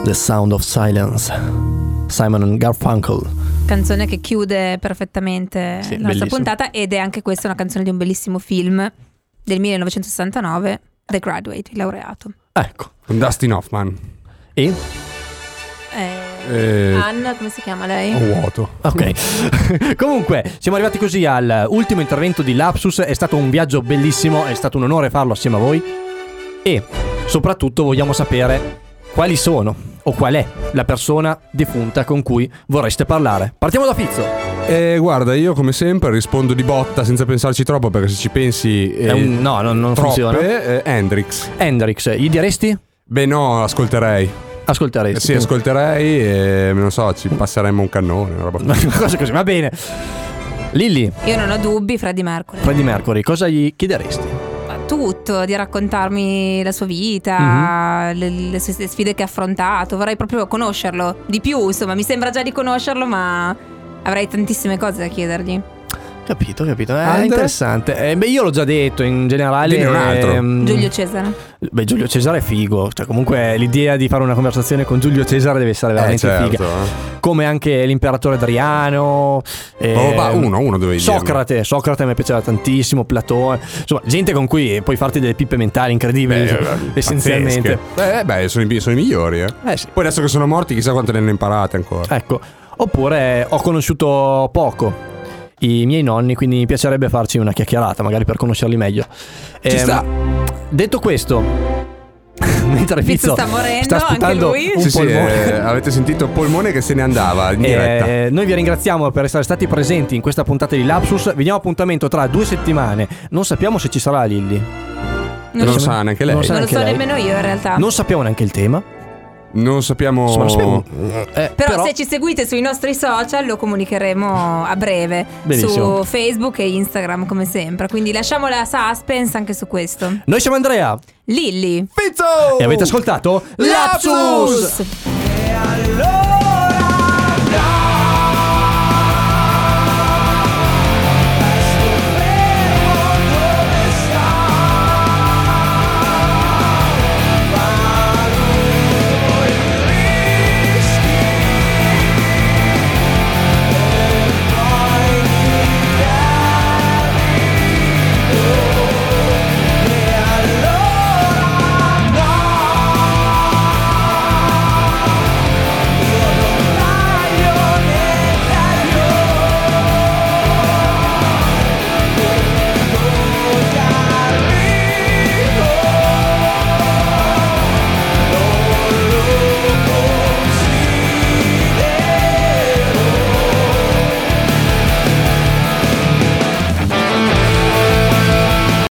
The Sound of Silence. Simon and Garfunkel. Canzone che chiude perfettamente Sì, la nostra bellissimo. puntata ed è anche questa una canzone di un bellissimo film del 1969, The Graduate, il laureato. Ecco. Con Dustin Hoffman. E? Eh, Eh, Anna, come si chiama lei? vuoto. Ok. (laughs) Comunque, siamo arrivati così all'ultimo intervento di Lapsus. È stato un viaggio bellissimo, è stato un onore farlo assieme a voi. E soprattutto vogliamo sapere quali sono o qual è la persona defunta con cui vorreste parlare. Partiamo da Fizzo. Eh, guarda, io come sempre rispondo di botta senza pensarci troppo perché se ci pensi... eh, È un- no, non- non troppe, funziona. eh, Hendrix. Hendrix, gli diresti? Beh no, ascolterei. Ascolterei. Eh, sì, ascolterei e non so, ci passeremmo un cannone, una roba (laughs) così. Cosa così, va bene. Lilli, Io non ho dubbi, Freddie Mercury. Freddie Mercury, cosa gli chiederesti? Tutto, di raccontarmi la sua vita, Mhm. le, le sue- le sfide che ha affrontato. Vorrei proprio conoscerlo di più, insomma, mi sembra già di conoscerlo, ma avrei tantissime cose da chiedergli. Capito, capito. È Andre? interessante. Eh, beh, io l'ho già detto in generale. Dine un altro. ehm, Giulio Cesare. Beh, Giulio Cesare è figo. Cioè, comunque l'idea di fare una conversazione con Giulio Cesare deve essere veramente certo, figa. eh. Come anche l'imperatore Adriano. ehm, Oh, va, uno, uno dovevi. Socrate. Socrate mi piaceva tantissimo. Platone. Insomma, gente con cui puoi farti delle pippe mentali incredibili. Beh, eh, essenzialmente. pazzesche. Beh, beh, sono, i, sono i migliori. Eh. Eh sì. Poi adesso che sono morti, chissà quante ne hanno imparate ancora. Ecco. Oppure ho conosciuto poco. I miei nonni, quindi mi piacerebbe farci una chiacchierata, magari per conoscerli meglio. Ci Ehm, sta. Detto questo, (laughs) mentre Pizzo Pizzo sta morendo, sta anche sputando lui. un Sì, sì, eh, avete sentito polmone che se ne andava in diretta. Eh, noi vi ringraziamo per essere stati presenti in questa puntata di Lapsus. Vi diamo appuntamento tra due settimane. Non sappiamo se ci sarà Lilly. Non lo sa neanche lei. Non, Non lo so lei. nemmeno io in realtà. Non sappiamo neanche il tema. Non sappiamo. Insomma, non sappiamo- eh, Però, se ci seguite sui nostri social lo comunicheremo a breve Benissimo. su Facebook e Instagram come sempre. Quindi lasciamo la suspense anche su questo. Noi siamo Andrea Lilli. Pizzo! e avete ascoltato Lapsus! I love